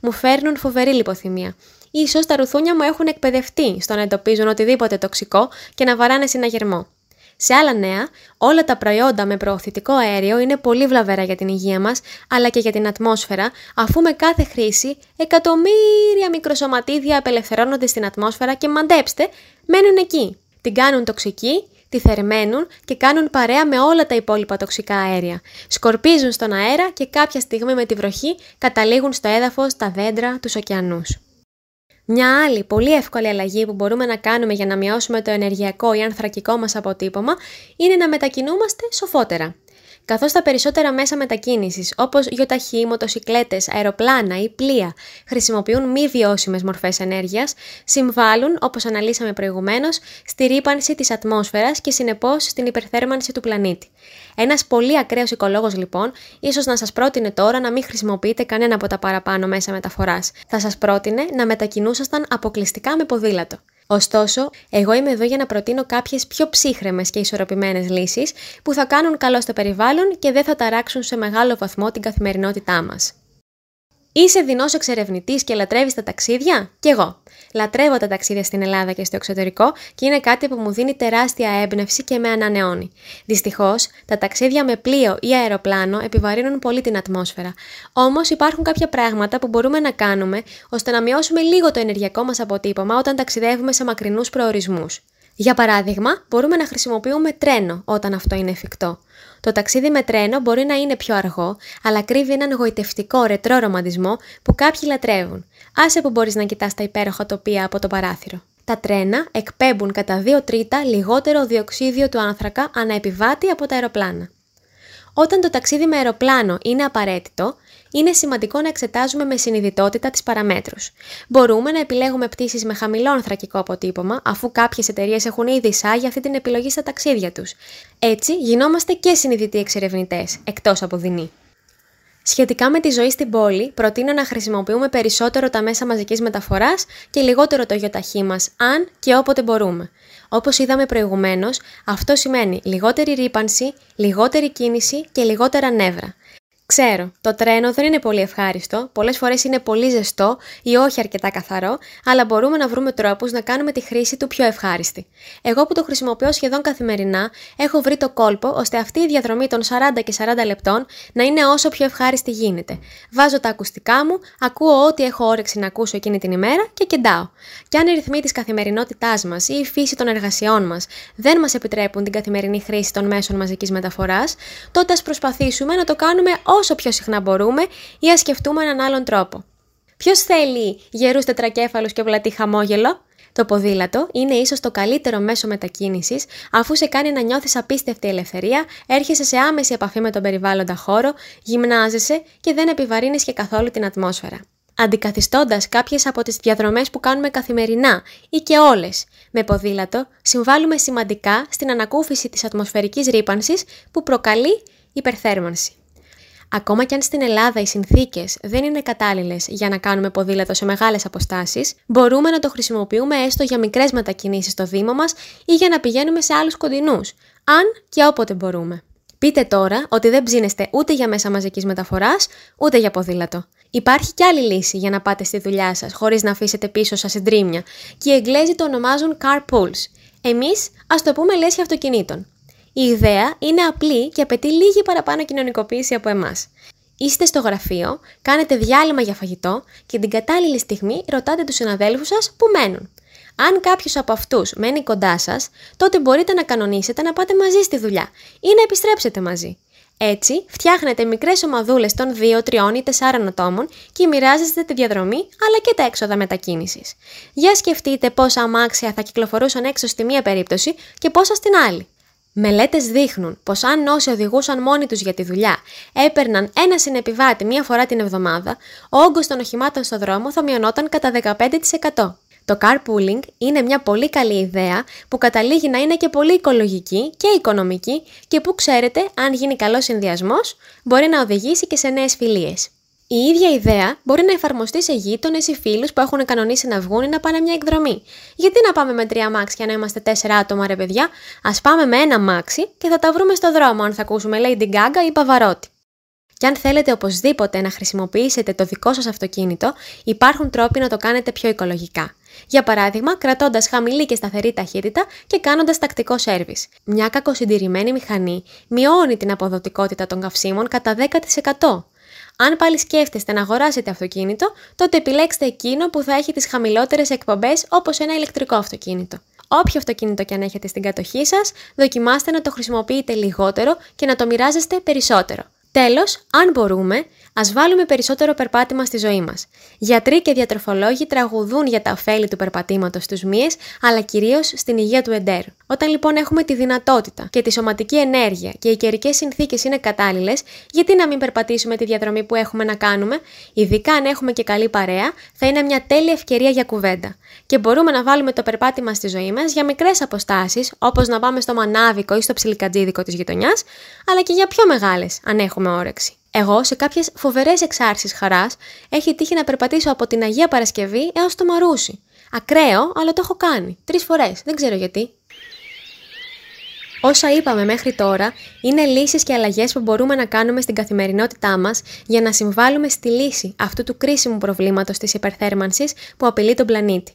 μου φέρνουν φοβερή λιποθυμία. Ίσως τα ρουθούνια μου έχουν εκπαιδευτεί στο να εντοπίζουν οτιδήποτε τοξικό και να βαράνε συναγερμό. Σε άλλα νέα, όλα τα προϊόντα με προωθητικό αέριο είναι πολύ βλαβερά για την υγεία μας, αλλά και για την ατμόσφαιρα, αφού με κάθε χρήση εκατομμύρια μικροσωματίδια απελευθερώνονται στην ατμόσφαιρα και μαντέψτε, μένουν εκεί. Την κάνουν τοξική, τη θερμαίνουν και κάνουν παρέα με όλα τα υπόλοιπα τοξικά αέρια. Σκορπίζουν στον αέρα και κάποια στιγμή με τη βροχή καταλήγουν στο έδαφος, τα δέντρα, τους ωκεανούς. Μια άλλη πολύ εύκολη αλλαγή που μπορούμε να κάνουμε για να μειώσουμε το ενεργειακό ή ανθρακικό μας αποτύπωμα είναι να μετακινούμαστε σοφότερα καθώς τα περισσότερα μέσα μετακίνησης, όπως γιοταχή, μοτοσυκλέτες, αεροπλάνα ή πλοία, χρησιμοποιούν μη βιώσιμες μορφές ενέργειας, συμβάλλουν, όπως αναλύσαμε προηγουμένως, στη ρήπανση της ατμόσφαιρας και συνεπώς στην υπερθέρμανση του πλανήτη. Ένας πολύ ακραίος οικολόγος, λοιπόν, ίσως να σας πρότεινε τώρα να μην χρησιμοποιείτε κανένα από τα παραπάνω μέσα μεταφοράς. Θα σας πρότεινε να μετακινούσασταν αποκλειστικά με ποδήλατο. Ωστόσο, εγώ είμαι εδώ για να προτείνω κάποιες πιο ψύχρεμες και ισορροπημένες λύσεις που θα κάνουν καλό στο περιβάλλον και δεν θα ταράξουν σε μεγάλο βαθμό την καθημερινότητά μας. Είσαι δεινός εξερευνητής και λατρεύεις τα ταξίδια; Κι εγώ. Λατρεύω τα ταξίδια στην Ελλάδα και στο εξωτερικό και είναι κάτι που μου δίνει τεράστια έμπνευση και με ανανεώνει. Δυστυχώς, τα ταξίδια με πλοίο ή αεροπλάνο επιβαρύνουν πολύ την ατμόσφαιρα. Όμως υπάρχουν κάποια πράγματα που μπορούμε να κάνουμε ώστε να μειώσουμε λίγο το ενεργειακό μας αποτύπωμα όταν ταξιδεύουμε σε μακρινούς προορισμούς. Για παράδειγμα, μπορούμε να χρησιμοποιούμε τρένο όταν αυτό είναι εφικτό. Το ταξίδι με τρένο μπορεί να είναι πιο αργό, αλλά κρύβει έναν γοητευτικό ρετρό ρομαντισμό που κάποιοι λατρεύουν. Άσε που μπορείς να κοιτάς τα υπέροχα τοπία από το παράθυρο. Τα τρένα εκπέμπουν κατά 2 τρίτα λιγότερο διοξίδιο του άνθρακα ανά επιβάτη από τα αεροπλάνα. Όταν το ταξίδι με αεροπλάνο είναι απαραίτητο, είναι σημαντικό να εξετάζουμε με συνειδητότητα τις παραμέτρους. Μπορούμε να επιλέγουμε πτήσεις με χαμηλό ανθρακικό αποτύπωμα, αφού κάποιες εταιρείες έχουν ήδη εισάγει αυτή την επιλογή στα ταξίδια τους. Έτσι, γινόμαστε και συνειδητοί εξερευνητές, εκτός από δεινοί. Σχετικά με τη ζωή στην πόλη, προτείνω να χρησιμοποιούμε περισσότερο τα μέσα μαζικής μεταφοράς και λιγότερο το γιοταχή μας, αν και όποτε μπορούμε. Όπως είδαμε προηγουμένως, αυτό σημαίνει λιγότερη ρήπανση, λιγότερη κίνηση και λιγότερα νεύρα. Ξέρω, το τρένο δεν είναι πολύ ευχάριστο, πολλές φορές είναι πολύ ζεστό ή όχι αρκετά καθαρό, αλλά μπορούμε να βρούμε τρόπους να κάνουμε τη χρήση του πιο ευχάριστη. Εγώ που το χρησιμοποιώ σχεδόν καθημερινά, έχω βρει το κόλπο ώστε αυτή η διαδρομή των 40 και 40 λεπτών να είναι όσο πιο ευχάριστη γίνεται. Βάζω τα ακουστικά μου, ακούω ό,τι έχω όρεξη να ακούσω εκείνη την ημέρα και κεντάω. Και αν οι ρυθμοί της καθημερινότητάς μας ή η φύση των εργασιών μας δεν μας επιτρέπουν την καθημερινή χρήση των μέσων μαζικής μεταφοράς, τότε ας προσπαθήσουμε να το κάνουμε όσο πιο συχνά μπορούμε ή ας σκεφτούμε έναν άλλον τρόπο. Ποιος θέλει γερούς τετρακέφαλους και πλατή χαμόγελο; Το ποδήλατο είναι ίσως το καλύτερο μέσο μετακίνησης, αφού σε κάνει να νιώθεις απίστευτη ελευθερία, έρχεσαι σε άμεση επαφή με τον περιβάλλοντα χώρο, γυμνάζεσαι και δεν επιβαρύνεις και καθόλου την ατμόσφαιρα. Αντικαθιστώντας κάποιες από τις διαδρομές που κάνουμε καθημερινά ή και όλες με ποδήλατο, συμβάλλουμε σημαντικά στην ανακούφιση της ατμοσφαιρικής ρήπανσης που προκαλεί υπερθέρμανση. Ακόμα και αν στην Ελλάδα οι συνθήκες δεν είναι κατάλληλες για να κάνουμε ποδήλατο σε μεγάλες αποστάσεις, μπορούμε να το χρησιμοποιούμε έστω για μικρές μετακινήσεις στο Δήμο μας ή για να πηγαίνουμε σε άλλους κοντινούς, αν και όποτε μπορούμε. Πείτε τώρα ότι δεν ψήνεστε ούτε για μέσα μαζικής μεταφοράς, ούτε για ποδήλατο. Υπάρχει κι άλλη λύση για να πάτε στη δουλειά σας χωρίς να αφήσετε πίσω σας συντρίμια, και οι Εγγλέζοι το ονομάζουν carpools. Εμείς ας το πούμε λέσχη αυτοκινήτων. Η ιδέα είναι απλή και απαιτεί λίγη παραπάνω κοινωνικοποίηση από εμάς. Είστε στο γραφείο, κάνετε διάλειμμα για φαγητό και την κατάλληλη στιγμή ρωτάτε τους συναδέλφους σας που μένουν. Αν κάποιος από αυτούς μένει κοντά σας, τότε μπορείτε να κανονίσετε να πάτε μαζί στη δουλειά ή να επιστρέψετε μαζί. Έτσι, φτιάχνετε μικρές ομαδούλες των 2, 3 ή 4 ατόμων και μοιράζεστε τη διαδρομή αλλά και τα έξοδα μετακίνησης. Για σκεφτείτε πόσα αμάξια θα κυκλοφορούσαν έξω στη μία περίπτωση και πόσα στην άλλη. Μελέτες δείχνουν πως αν όσοι οδηγούσαν μόνοι τους για τη δουλειά έπαιρναν ένα συνεπιβάτη μία φορά την εβδομάδα, ο όγκος των οχημάτων στο δρόμο θα μειωνόταν κατά 15%. Το carpooling είναι μια πολύ καλή ιδέα που καταλήγει να είναι και πολύ οικολογική και οικονομική και που ξέρετε, αν γίνει καλός συνδυασμός, μπορεί να οδηγήσει και σε νέες φιλίες. Η ίδια ιδέα μπορεί να εφαρμοστεί σε γείτονες ή φίλους που έχουν κανονίσει να βγουν ή να πάνε μια εκδρομή. Γιατί να πάμε με τρία μάξια να είμαστε τέσσερα άτομα, ρε παιδιά, ας πάμε με ένα μάξι και θα τα βρούμε στο δρόμο αν θα ακούσουμε Lady Gaga ή Παβαρότη. Και αν θέλετε οπωσδήποτε να χρησιμοποιήσετε το δικό σας αυτοκίνητο, υπάρχουν τρόποι να το κάνετε πιο οικολογικά. Για παράδειγμα, κρατώντας χαμηλή και σταθερή ταχύτητα και κάνοντας τακτικό σέρβις. Μια κακοσυντηρημένη μηχανή μειώνει την αποδοτικότητα των καυσίμων κατά 10%. Αν πάλι σκέφτεστε να αγοράσετε αυτοκίνητο, τότε επιλέξτε εκείνο που θα έχει τις χαμηλότερες εκπομπές όπως ένα ηλεκτρικό αυτοκίνητο. Όποιο αυτοκίνητο και αν έχετε στην κατοχή σας, δοκιμάστε να το χρησιμοποιείτε λιγότερο και να το μοιράζεστε περισσότερο. Τέλος, αν μπορούμε, ας βάλουμε περισσότερο περπάτημα στη ζωή μας. Γιατροί και διατροφολόγοι τραγουδούν για τα ωφέλη του περπατήματος στου μύες, αλλά κυρίως στην υγεία του εντέρου. Όταν λοιπόν έχουμε τη δυνατότητα και τη σωματική ενέργεια και οι καιρικές συνθήκες είναι κατάλληλες, γιατί να μην περπατήσουμε τη διαδρομή που έχουμε να κάνουμε, ειδικά αν έχουμε και καλή παρέα, θα είναι μια τέλεια ευκαιρία για κουβέντα. Και μπορούμε να βάλουμε το περπάτημα στη ζωή μας για μικρές αποστάσεις, όπως να πάμε στο μανάβικο ή στο ψιλικατζίδικο της γειτονιάς, αλλά και για πιο μεγάλες, αν έχουμε όρεξη. Εγώ, σε κάποιες φοβερές εξάρσεις χαράς, έχει τύχει να περπατήσω από την Αγία Παρασκευή έως το Μαρούσι. Ακραίο, αλλά το έχω κάνει. Τρεις φορές. Δεν ξέρω γιατί. Όσα είπαμε μέχρι τώρα είναι λύσεις και αλλαγές που μπορούμε να κάνουμε στην καθημερινότητά μας για να συμβάλλουμε στη λύση αυτού του κρίσιμου προβλήματος της υπερθέρμανσης που απειλεί τον πλανήτη.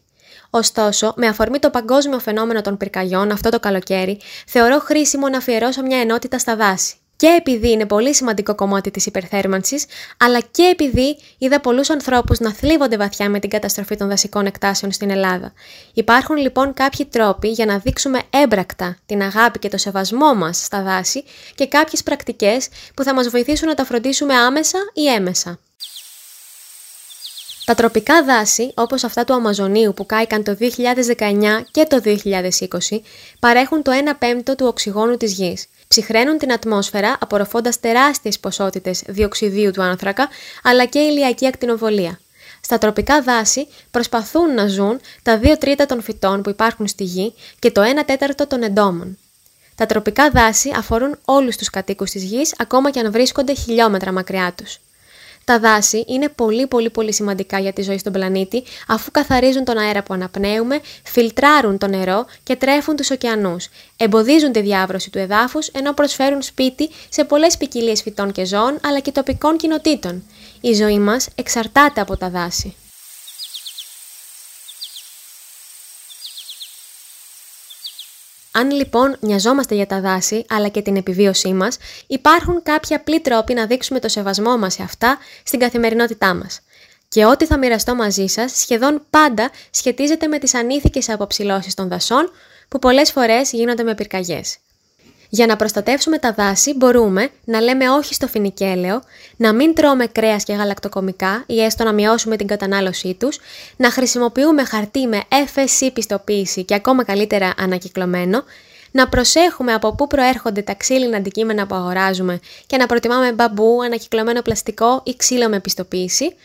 Ωστόσο, με αφορμή το παγκόσμιο φαινόμενο των πυρκαγιών αυτό το καλοκαίρι, θεωρώ χρήσιμο να αφιερώσω μια ενότητα στα δάση και επειδή είναι πολύ σημαντικό κομμάτι της υπερθέρμανσης, αλλά και επειδή είδα πολλούς ανθρώπους να θλίβονται βαθιά με την καταστροφή των δασικών εκτάσεων στην Ελλάδα. Υπάρχουν λοιπόν κάποιοι τρόποι για να δείξουμε έμπρακτα την αγάπη και το σεβασμό μας στα δάση και κάποιες πρακτικές που θα μας βοηθήσουν να τα φροντίσουμε άμεσα ή έμεσα. Τα τροπικά δάση, όπως αυτά του Αμαζονίου που κάηκαν το 2019 και το 2020, παρέχουν το 1 πέμπτο του οξυγόνου της γης ψυχραίνουν την ατμόσφαιρα απορροφώντας τεράστιες ποσότητες διοξιδίου του άνθρακα αλλά και ηλιακή ακτινοβολία. Στα τροπικά δάση προσπαθούν να ζουν τα 2 τρίτα των φυτών που υπάρχουν στη γη και το 1 τέταρτο των εντόμων. Τα τροπικά δάση αφορούν όλους τους κατοίκους της γης ακόμα και αν βρίσκονται χιλιόμετρα μακριά τους. Τα δάση είναι πολύ πολύ πολύ σημαντικά για τη ζωή στον πλανήτη αφού καθαρίζουν τον αέρα που αναπνέουμε, φιλτράρουν το νερό και τρέφουν τους ωκεανούς. Εμποδίζουν τη διάβρωση του εδάφους ενώ προσφέρουν σπίτι σε πολλές ποικιλίες φυτών και ζώων αλλά και τοπικών κοινοτήτων. Η ζωή μας εξαρτάται από τα δάση. Αν λοιπόν νοιαζόμαστε για τα δάση αλλά και την επιβίωσή μας, υπάρχουν κάποιοι απλοί τρόποι να δείξουμε το σεβασμό μας σε αυτά στην καθημερινότητά μας. Και ό,τι θα μοιραστώ μαζί σας σχεδόν πάντα σχετίζεται με τις ανήθικες αποψηλώσεις των δασών που πολλές φορές γίνονται με πυρκαγιές. Για να προστατεύσουμε τα δάση μπορούμε να λέμε όχι στο φινικέλαιο, να μην τρώμε κρέας και γαλακτοκομικά ή έστω να μειώσουμε την κατανάλωσή τους, να χρησιμοποιούμε χαρτί με FSC πιστοποίηση και ακόμα καλύτερα ανακυκλωμένο, να προσέχουμε από πού προέρχονται τα ξύλινα αντικείμενα που αγοράζουμε και να προτιμάμε μπαμπού, ανακυκλωμένο πλαστικό ή ξύλο με πιστοποίηση,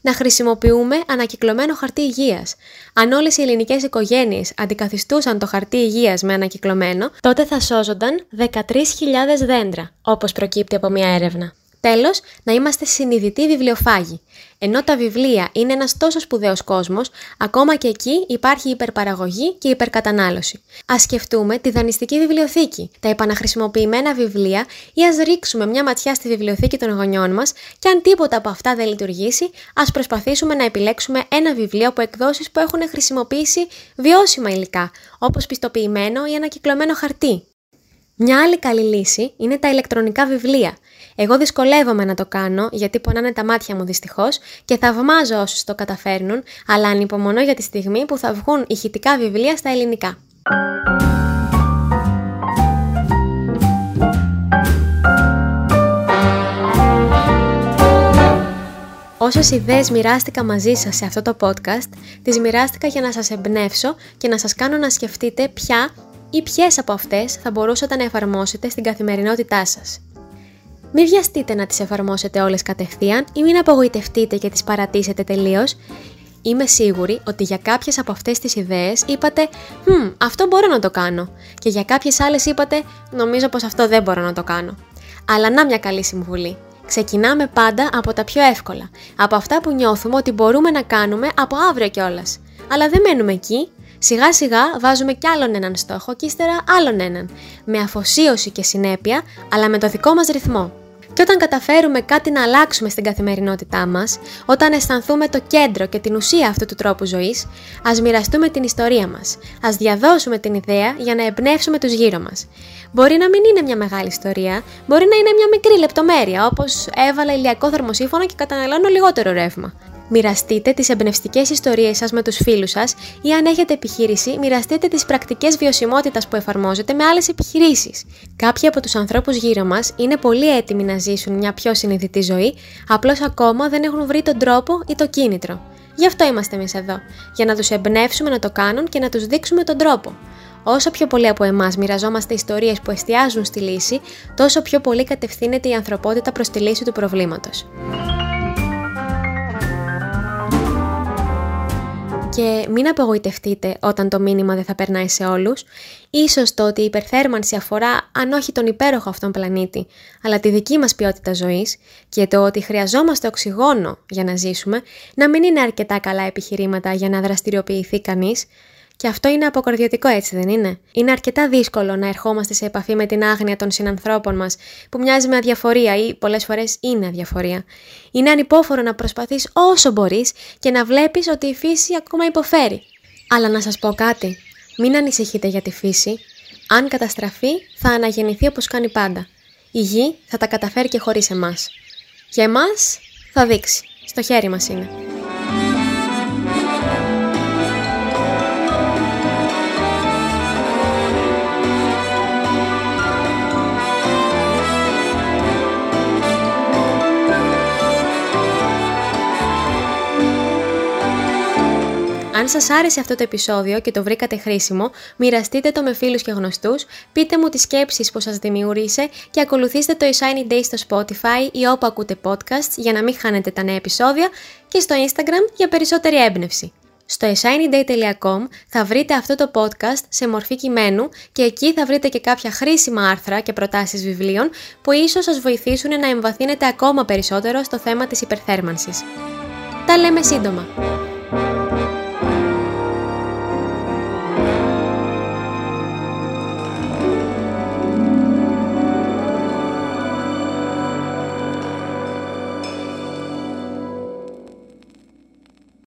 να χρησιμοποιούμε ανακυκλωμένο χαρτί υγείας. Αν όλες οι ελληνικές οικογένειες αντικαθιστούσαν το χαρτί υγείας με ανακυκλωμένο, τότε θα σώζονταν 13.000 δέντρα, όπως προκύπτει από μια έρευνα. Τέλος, να είμαστε συνειδητοί βιβλιοφάγοι. Ενώ τα βιβλία είναι ένας τόσο σπουδαίος κόσμος, ακόμα και εκεί υπάρχει υπερπαραγωγή και υπερκατανάλωση. Α σκεφτούμε τη δανειστική βιβλιοθήκη, τα επαναχρησιμοποιημένα βιβλία ή ας ρίξουμε μια ματιά στη βιβλιοθήκη των γονιών μας και αν τίποτα από αυτά δεν λειτουργήσει, ας προσπαθήσουμε να επιλέξουμε ένα βιβλίο από εκδόσεις που έχουν χρησιμοποιήσει βιώσιμα υλικά, όπως πιστοποιημένο ή ανακυκλωμένο χαρτί. Μια άλλη καλή λύση είναι τα ηλεκτρονικά βιβλία. Εγώ δυσκολεύομαι να το κάνω γιατί πονάνε τα μάτια μου δυστυχώς και θαυμάζω όσους το καταφέρνουν, αλλά ανυπομονώ για τη στιγμή που θα βγουν ηχητικά βιβλία στα ελληνικά. Όσες ιδέες μοιράστηκα μαζί σας σε αυτό το podcast, τις μοιράστηκα για να σας εμπνεύσω και να σας κάνω να σκεφτείτε ποια ή ποιες από αυτές θα μπορούσατε να εφαρμόσετε στην καθημερινότητά σας. Μην βιαστείτε να τις εφαρμόσετε όλες κατευθείαν ή μην απογοητευτείτε και τις παρατήσετε τελείως. Είμαι σίγουρη ότι για κάποιες από αυτές τις ιδέες είπατε «Χμ, αυτό μπορώ να το κάνω» και για κάποιες άλλες είπατε «Νομίζω πως αυτό δεν μπορώ να το κάνω». Αλλά να μια καλή συμβουλή. Ξεκινάμε πάντα από τα πιο εύκολα, από αυτά που νιώθουμε ότι μπορούμε να κάνουμε από αύριο κιόλας. Αλλά δεν μένουμε εκεί. Σιγά σιγά βάζουμε κι άλλον έναν στόχο και ύστερα άλλον έναν, με αφοσίωση και συνέπεια, αλλά με το δικό μας ρυθμό. Και όταν καταφέρουμε κάτι να αλλάξουμε στην καθημερινότητά μας, όταν αισθανθούμε το κέντρο και την ουσία αυτού του τρόπου ζωής, ας μοιραστούμε την ιστορία μας. Α διαδώσουμε την ιδέα για να εμπνεύσουμε τους γύρω μας. Μπορεί να μην είναι μια μεγάλη ιστορία, μπορεί να είναι μια μικρή λεπτομέρεια, όπως έβαλα ηλιακό θερμοσύφωνο και καταναλώνω λιγότερο ρεύμα. Μοιραστείτε τις εμπνευστικές ιστορίες σας με τους φίλους σας ή αν έχετε επιχείρηση, μοιραστείτε τις πρακτικές βιωσιμότητας που εφαρμόζετε με άλλες επιχειρήσεις. Κάποιοι από τους ανθρώπους γύρω μας είναι πολύ έτοιμοι να ζήσουν μια πιο συνειδητή ζωή, απλώς ακόμα δεν έχουν βρει τον τρόπο ή το κίνητρο. Γι' αυτό είμαστε εμείς εδώ, για να τους εμπνεύσουμε να το κάνουν και να τους δείξουμε τον τρόπο. Όσο πιο πολλοί από εμάς μοιραζόμαστε ιστορίες που εστιάζουν στη λύση, τόσο πιο πολύ κατευθύνεται η ανθρωπότητα προς τη λύση του προβλήματος. Και μην απογοητευτείτε όταν το μήνυμα δεν θα περνάει σε όλους. Ίσως το ότι η υπερθέρμανση αφορά αν όχι τον υπέροχο αυτόν πλανήτη, αλλά τη δική μας ποιότητα ζωής και το ότι χρειαζόμαστε οξυγόνο για να ζήσουμε, να μην είναι αρκετά καλά επιχειρήματα για να δραστηριοποιηθεί κανείς, και αυτό είναι αποκορδιωτικό έτσι δεν είναι; Είναι αρκετά δύσκολο να ερχόμαστε σε επαφή με την άγνοια των συνανθρώπων μας, που μοιάζει με αδιαφορία ή πολλές φορές είναι αδιαφορία. Είναι ανυπόφορο να προσπαθείς όσο μπορείς και να βλέπεις ότι η φύση ακόμα υποφέρει. Αλλά να σας πω κάτι. Μην ανησυχείτε για τη φύση. Αν καταστραφεί, θα αναγεννηθεί όπως κάνει πάντα. Η γη θα τα καταφέρει και χωρίς εμάς. Και εμάς θα δείξει. Στο χέρι μας είναι. Αν σας άρεσε αυτό το επεισόδιο και το βρήκατε χρήσιμο, μοιραστείτε το με φίλους και γνωστούς, πείτε μου τις σκέψεις που σας δημιούργησε και ακολουθήστε το Shiny Day στο Spotify ή όπου ακούτε podcasts για να μην χάνετε τα νέα επεισόδια και στο Instagram για περισσότερη έμπνευση. Στο shinyday.com θα βρείτε αυτό το podcast σε μορφή κειμένου και εκεί θα βρείτε και κάποια χρήσιμα άρθρα και προτάσεις βιβλίων που ίσως σας βοηθήσουν να εμβαθύνετε ακόμα περισσότερο στο θέμα της υπερθέρμανσης. Τα λέμε σύντομα!